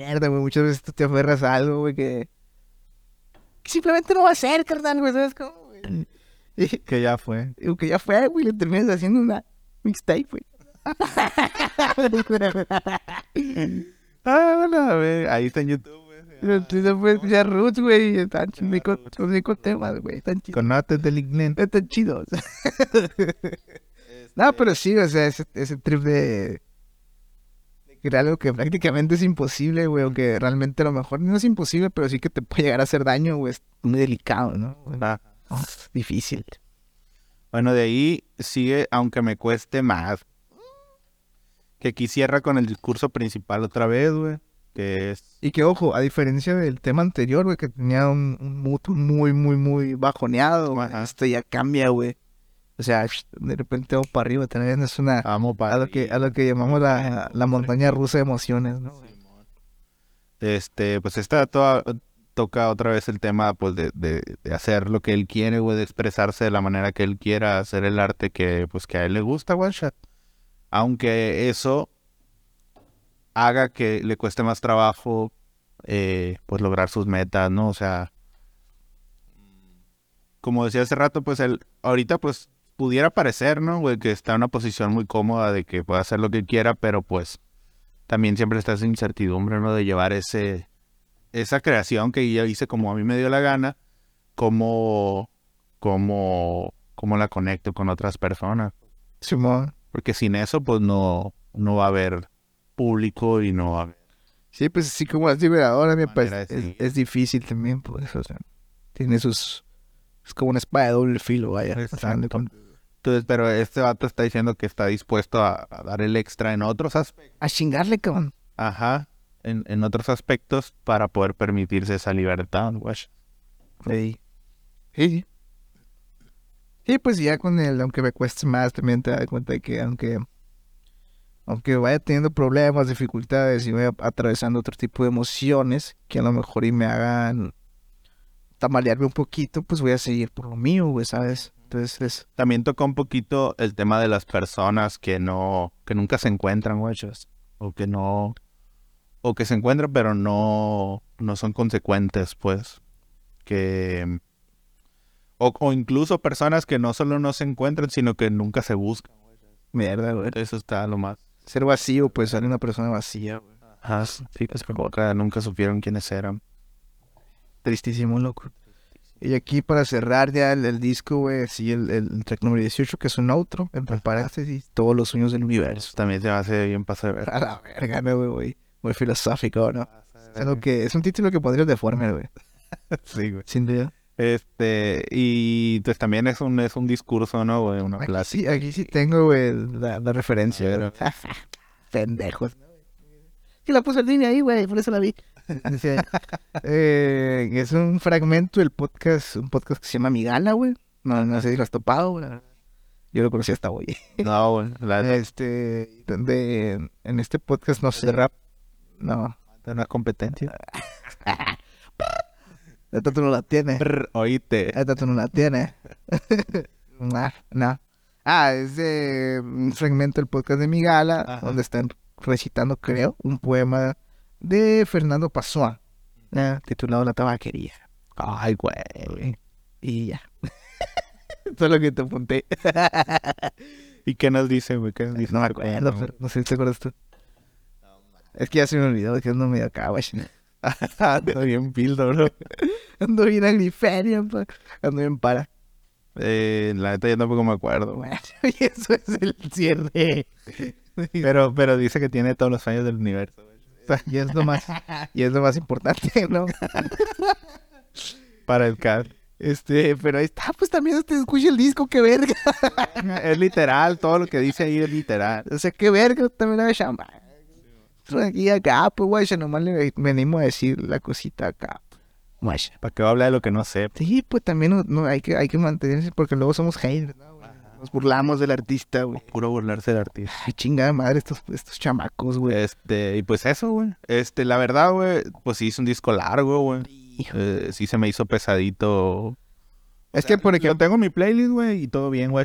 Mierda, güey. Muchas veces tú te aferras a algo, güey, que... que simplemente no va a ser, carnal, güey. ¿Sabes cómo, güey? Y, [LAUGHS] Que ya fue. digo que ya fue, güey. Le terminas haciendo una mixtape, güey. [LAUGHS] Ah, bueno, a ver, ahí está en YouTube, güey. Entonces fue escuchar Roots, güey. Están chidos. Son cinco temas, güey. Están chidos. Con notas del inglés. Están chidos. [LAUGHS] no, pero sí, o sea, ese, ese trip de... crear algo que prácticamente es imposible, güey. O que realmente a lo mejor no es imposible, pero sí que te puede llegar a hacer daño, güey. Es muy delicado, ¿no? Ah. Oh, difícil. Bueno, de ahí sigue, aunque me cueste más. Que aquí cierra con el discurso principal otra vez, güey. Que es. Y que, ojo, a diferencia del tema anterior, güey, que tenía un, un mood muy, muy, muy bajoneado, güey, Ajá. esto ya cambia, güey. O sea, de repente vamos para arriba, también es una... Amo A para lo que, a lo que llamamos la, la montaña rusa de emociones, ¿no? Este, pues esta toda, toca otra vez el tema, pues, de, de, de hacer lo que él quiere, güey, de expresarse de la manera que él quiera, hacer el arte que, pues, que a él le gusta, one shot. Aunque eso haga que le cueste más trabajo, eh, pues, lograr sus metas, ¿no? O sea, como decía hace rato, pues, él, ahorita, pues, pudiera parecer, ¿no, güey? Que está en una posición muy cómoda de que puede hacer lo que quiera, pero pues también siempre está esa incertidumbre, ¿no? De llevar ese, esa creación que yo hice como a mí me dio la gana, como, como, como la conecto con otras personas. Simón. Porque sin eso, pues no, no va a haber público y no va a haber. Sí, pues así como es liberador, a mí me Manera parece- es, difícil también, pues, o sea, tiene sus... Es como una espada de doble filo, vaya. Exacto. Entonces, pero este vato está diciendo que está dispuesto a, a dar el extra en otros aspectos. A chingarle, cabrón. Ajá. En, en otros aspectos para poder permitirse esa libertad, güey. Sí. Sí, sí. Pues ya con el, aunque me cueste más, también te das cuenta de que aunque, aunque vaya teniendo problemas, dificultades y vaya atravesando otro tipo de emociones que a lo mejor y me hagan tambalearme un poquito, pues voy a seguir por lo mío, güey, ¿sabes? Entonces es, También tocó un poquito el tema de las personas que no, que nunca se encuentran, güey. O que no, o que se encuentran pero no, no son consecuentes, pues. Que, o, o incluso personas que no solo no se encuentran, sino que nunca se buscan. mierda, güey. Eso está lo más. Ser vacío, pues ser una persona vacía, güey. Ajá, sí, es que nunca, nunca supieron quiénes eran. Tristísimo, loco. Y aquí para cerrar ya el, el disco, güey, sí, el, el track número 18, que es un outro, entre paréntesis, todos los sueños del universo. También se me hace bien pasar. A la verga, no, güey, güey. Muy filosófico, ¿no? Es, que, un título que podrías deforme, güey. [LAUGHS] Sí, güey. Sin duda. Este, y pues también es un, es un discurso, ¿no, güey? Una Aquí clase. sí, aquí sí tengo, güey, la, la referencia. [LAUGHS] Pendejos. Sí, la puse en línea ahí, güey, por eso la vi. [LAUGHS] Eh, es un fragmento del podcast, un podcast que se llama Migala, güey. No, no sé si lo has topado, güey. Yo lo conocí hasta hoy. [LAUGHS] No, güey. La Este, donde en este podcast no sé rap. No, de una competencia. [LAUGHS] esta tú no la tienes. Brr, oíste. Esta tú no la tienes. no, no. Ah, es de un fragmento del podcast de Migala, Ajá. donde están recitando, creo, un poema de Fernando Passoa, ¿eh? titulado La tabaquería. Ay, güey. Y ya. [LAUGHS] Eso es lo que te apunté. [LAUGHS] ¿Y qué nos dice, güey? ¿Qué nos dice? No me acuerdo, pero no sé si te acuerdas tú. Es que ya se me olvidó que ando medio acá, güey. [LAUGHS] Ando bien pildo, bro. Ando bien agriferia, ando bien para. Eh, la neta yo tampoco me acuerdo. Bueno, y eso es el cierre. Pero, pero dice que tiene todos los años del universo. Y es lo más, [LAUGHS] y es lo más importante, ¿no? Para el cat. Este, pero ahí está, pues también usted escucha el disco, qué verga. Es literal, todo lo que dice ahí es literal. O sea, qué verga, también la chamba. Aquí acá, pues guay, nomás le venimos a decir la cosita acá. Guay. ¿Para a hablar de lo que no sé? Sí, pues también no, no, hay, que, hay que mantenerse porque luego somos haters. Nos burlamos del artista, güey. Puro burlarse del artista. Ay, chingada madre, estos, estos chamacos, güey. Este, y pues eso, güey. Este, la verdad, güey, pues sí hizo un disco largo, güey. Eh, sí se me hizo pesadito. Es que, por Lo ejemplo, tengo en mi playlist, güey, y todo bien, güey.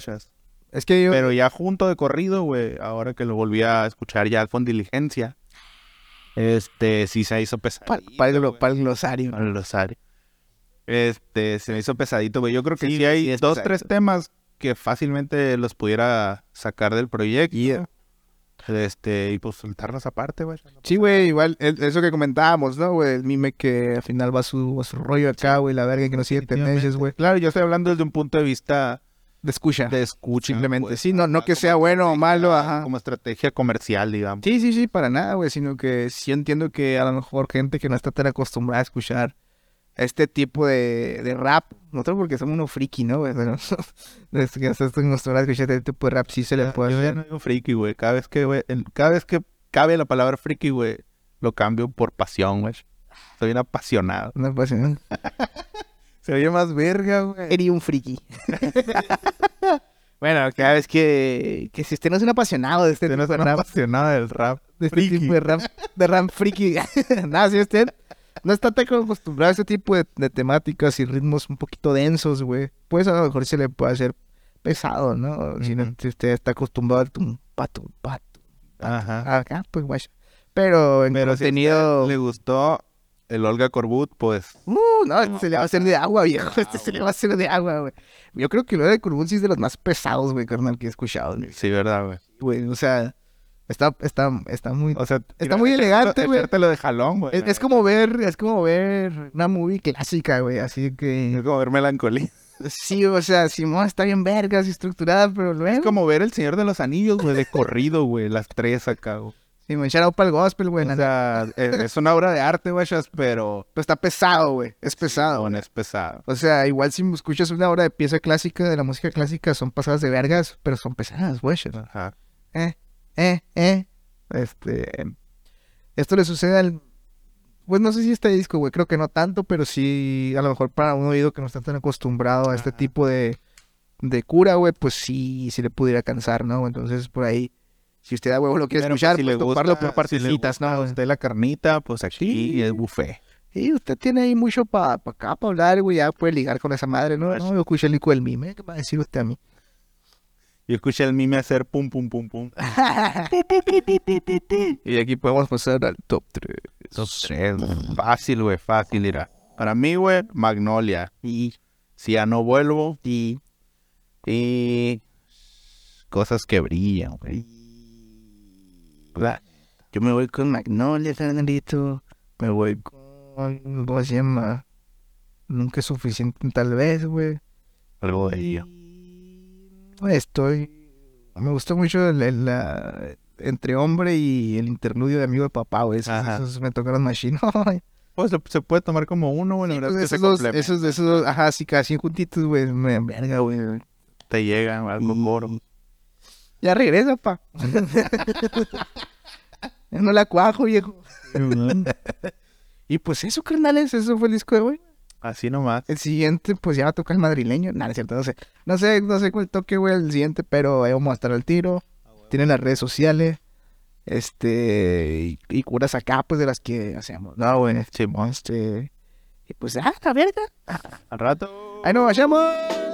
es que yo... Pero ya junto de corrido, güey, ahora que lo volví a escuchar ya con diligencia, este, sí se hizo pa- pesadito. para, el, para el glosario. para el glosario. Este, se me hizo pesadito, güey. Yo creo que Sí, sí, hay sí dos, pesadito. tres temas que fácilmente los pudiera sacar del proyecto. Yeah. Este, y pues soltarlos aparte, güey. Sí, güey, igual, el- eso que comentábamos, ¿no, güey? El mime que al final va su, su rollo acá, güey, la verga que no sigue tendencias, güey. Claro, yo estoy hablando desde un punto de vista De escucha. de escucha. Simplemente, pues, sí, no, no que sea bueno o malo, ajá. Como estrategia comercial, digamos. Sí, sí, sí, para nada, güey, sino que sí entiendo que a lo mejor gente que no está tan acostumbrada a escuchar este tipo de, de rap, nosotros porque somos unos friki, ¿no, güey? [LAUGHS] Pero desde que escuchar este tipo de rap, sí se le puede Yo ya hacer. no digo friki, güey. Cada vez que, güey, cada vez que cabe la palabra friki, güey, lo cambio por pasión, güey. Soy un apasionado. Una pasión. [LAUGHS] Se oye más verga, güey. Eres un friki. [LAUGHS] bueno, cada vez que, que si usted no es un apasionado de este Usted no es tipo de un rap, apasionado del rap. de este friki. tipo de rap, de rap friki. Nada, si usted no está tan acostumbrado a este tipo de, de temáticas y ritmos un poquito densos, güey, pues a lo mejor se le puede hacer pesado, ¿no? Si, no- si usted está acostumbrado al tum, patum, patum, Ajá. acá, pues guay. Pero en Pero si a contenido... usted le gustó el Olga Corbut, pues. Uh, no, este se le va a hacer de agua, viejo. Este se le va a hacer de agua, güey. Yo creo que lo de Corbut sí es de los más pesados, güey, carnal, que he escuchado, güey. Sí, verdad, güey. Güey, o sea, está, está, está muy... O sea, Está muy elegante, güey. lo de jalón, güey. Es, es como ver, es como ver una movie clásica, güey, así Es que... como ver melancolía. Sí, o sea, Simón está bien vergas y estructurada, pero luego... Es como ver el Señor de los Anillos, güey, de corrido, güey. Las tres acá, güey. Simón, shout out para el gospel, güey. O sea, es, es una obra de arte, güey, pero Pero está pesado, güey. Es pesado. es pesado. O sea, igual si escuchas una obra de pieza clásica de la música clásica, son pasadas de vergas, pero son pesadas, güey. Ajá. Eh, eh, eh. Este. Esto le sucede al. Pues no sé si este disco, güey. Creo que no tanto, pero sí, a lo mejor para un oído que no está tan acostumbrado a este Ajá. tipo de, de cura, güey, pues sí, sí le pudiera cansar, ¿no? Entonces, por ahí, si usted a huevo lo quiere Pero, pues, escuchar, si pues le toparlo gusta- por si partecitas, gusta ¿no? usted la carnita, pues aquí Sí. es buffet. Y usted tiene ahí mucho para acá, para hablar, güey, ya puede ligar con esa madre, ¿no? No, yo escuché el hijo del mime, ¿qué va a decir usted a mí? Yo escuché el mime hacer pum, pum, pum, pum. [LAUGHS] y aquí podemos pasar al top 3. Top tres, güey. Fácil, güey, fácil, irá. Para mí, güey, Magnolia. Y, Si ya no vuelvo. y, Y cosas que brillan, güey. Yo me voy con Magnolia, Fernandito. Me voy con. ¿Cómo se llama? Nunca es suficiente, tal vez, güey. Algo de ello. Estoy. Me gustó mucho el, el, la- entre hombre y el interludio de amigo de papá, güey. Esos, me tocaron machine. [LAUGHS] Pues se, se puede tomar como uno, güey. La verdad es que esos, se dos, esos, esos dos, ajá, sí, casi juntitos, güey. Me verga, güey. Te llega algo Y- moro. Ya regresa, pa. [LAUGHS] No la cuajo, viejo. y pues eso, carnales, eso fue el disco de hoy. Así nomás. El siguiente, pues ya va a tocar el madrileño. Nada, es cierto, no sé. No sé, no sé cuál toque, güey, el siguiente, pero ahí vamos a estar al tiro. Tienen las redes sociales. Este, y, y curas acá, pues de las que hacemos. No, güey, este. Y pues, ah, la verga. Al rato. Ahí nos vayamos.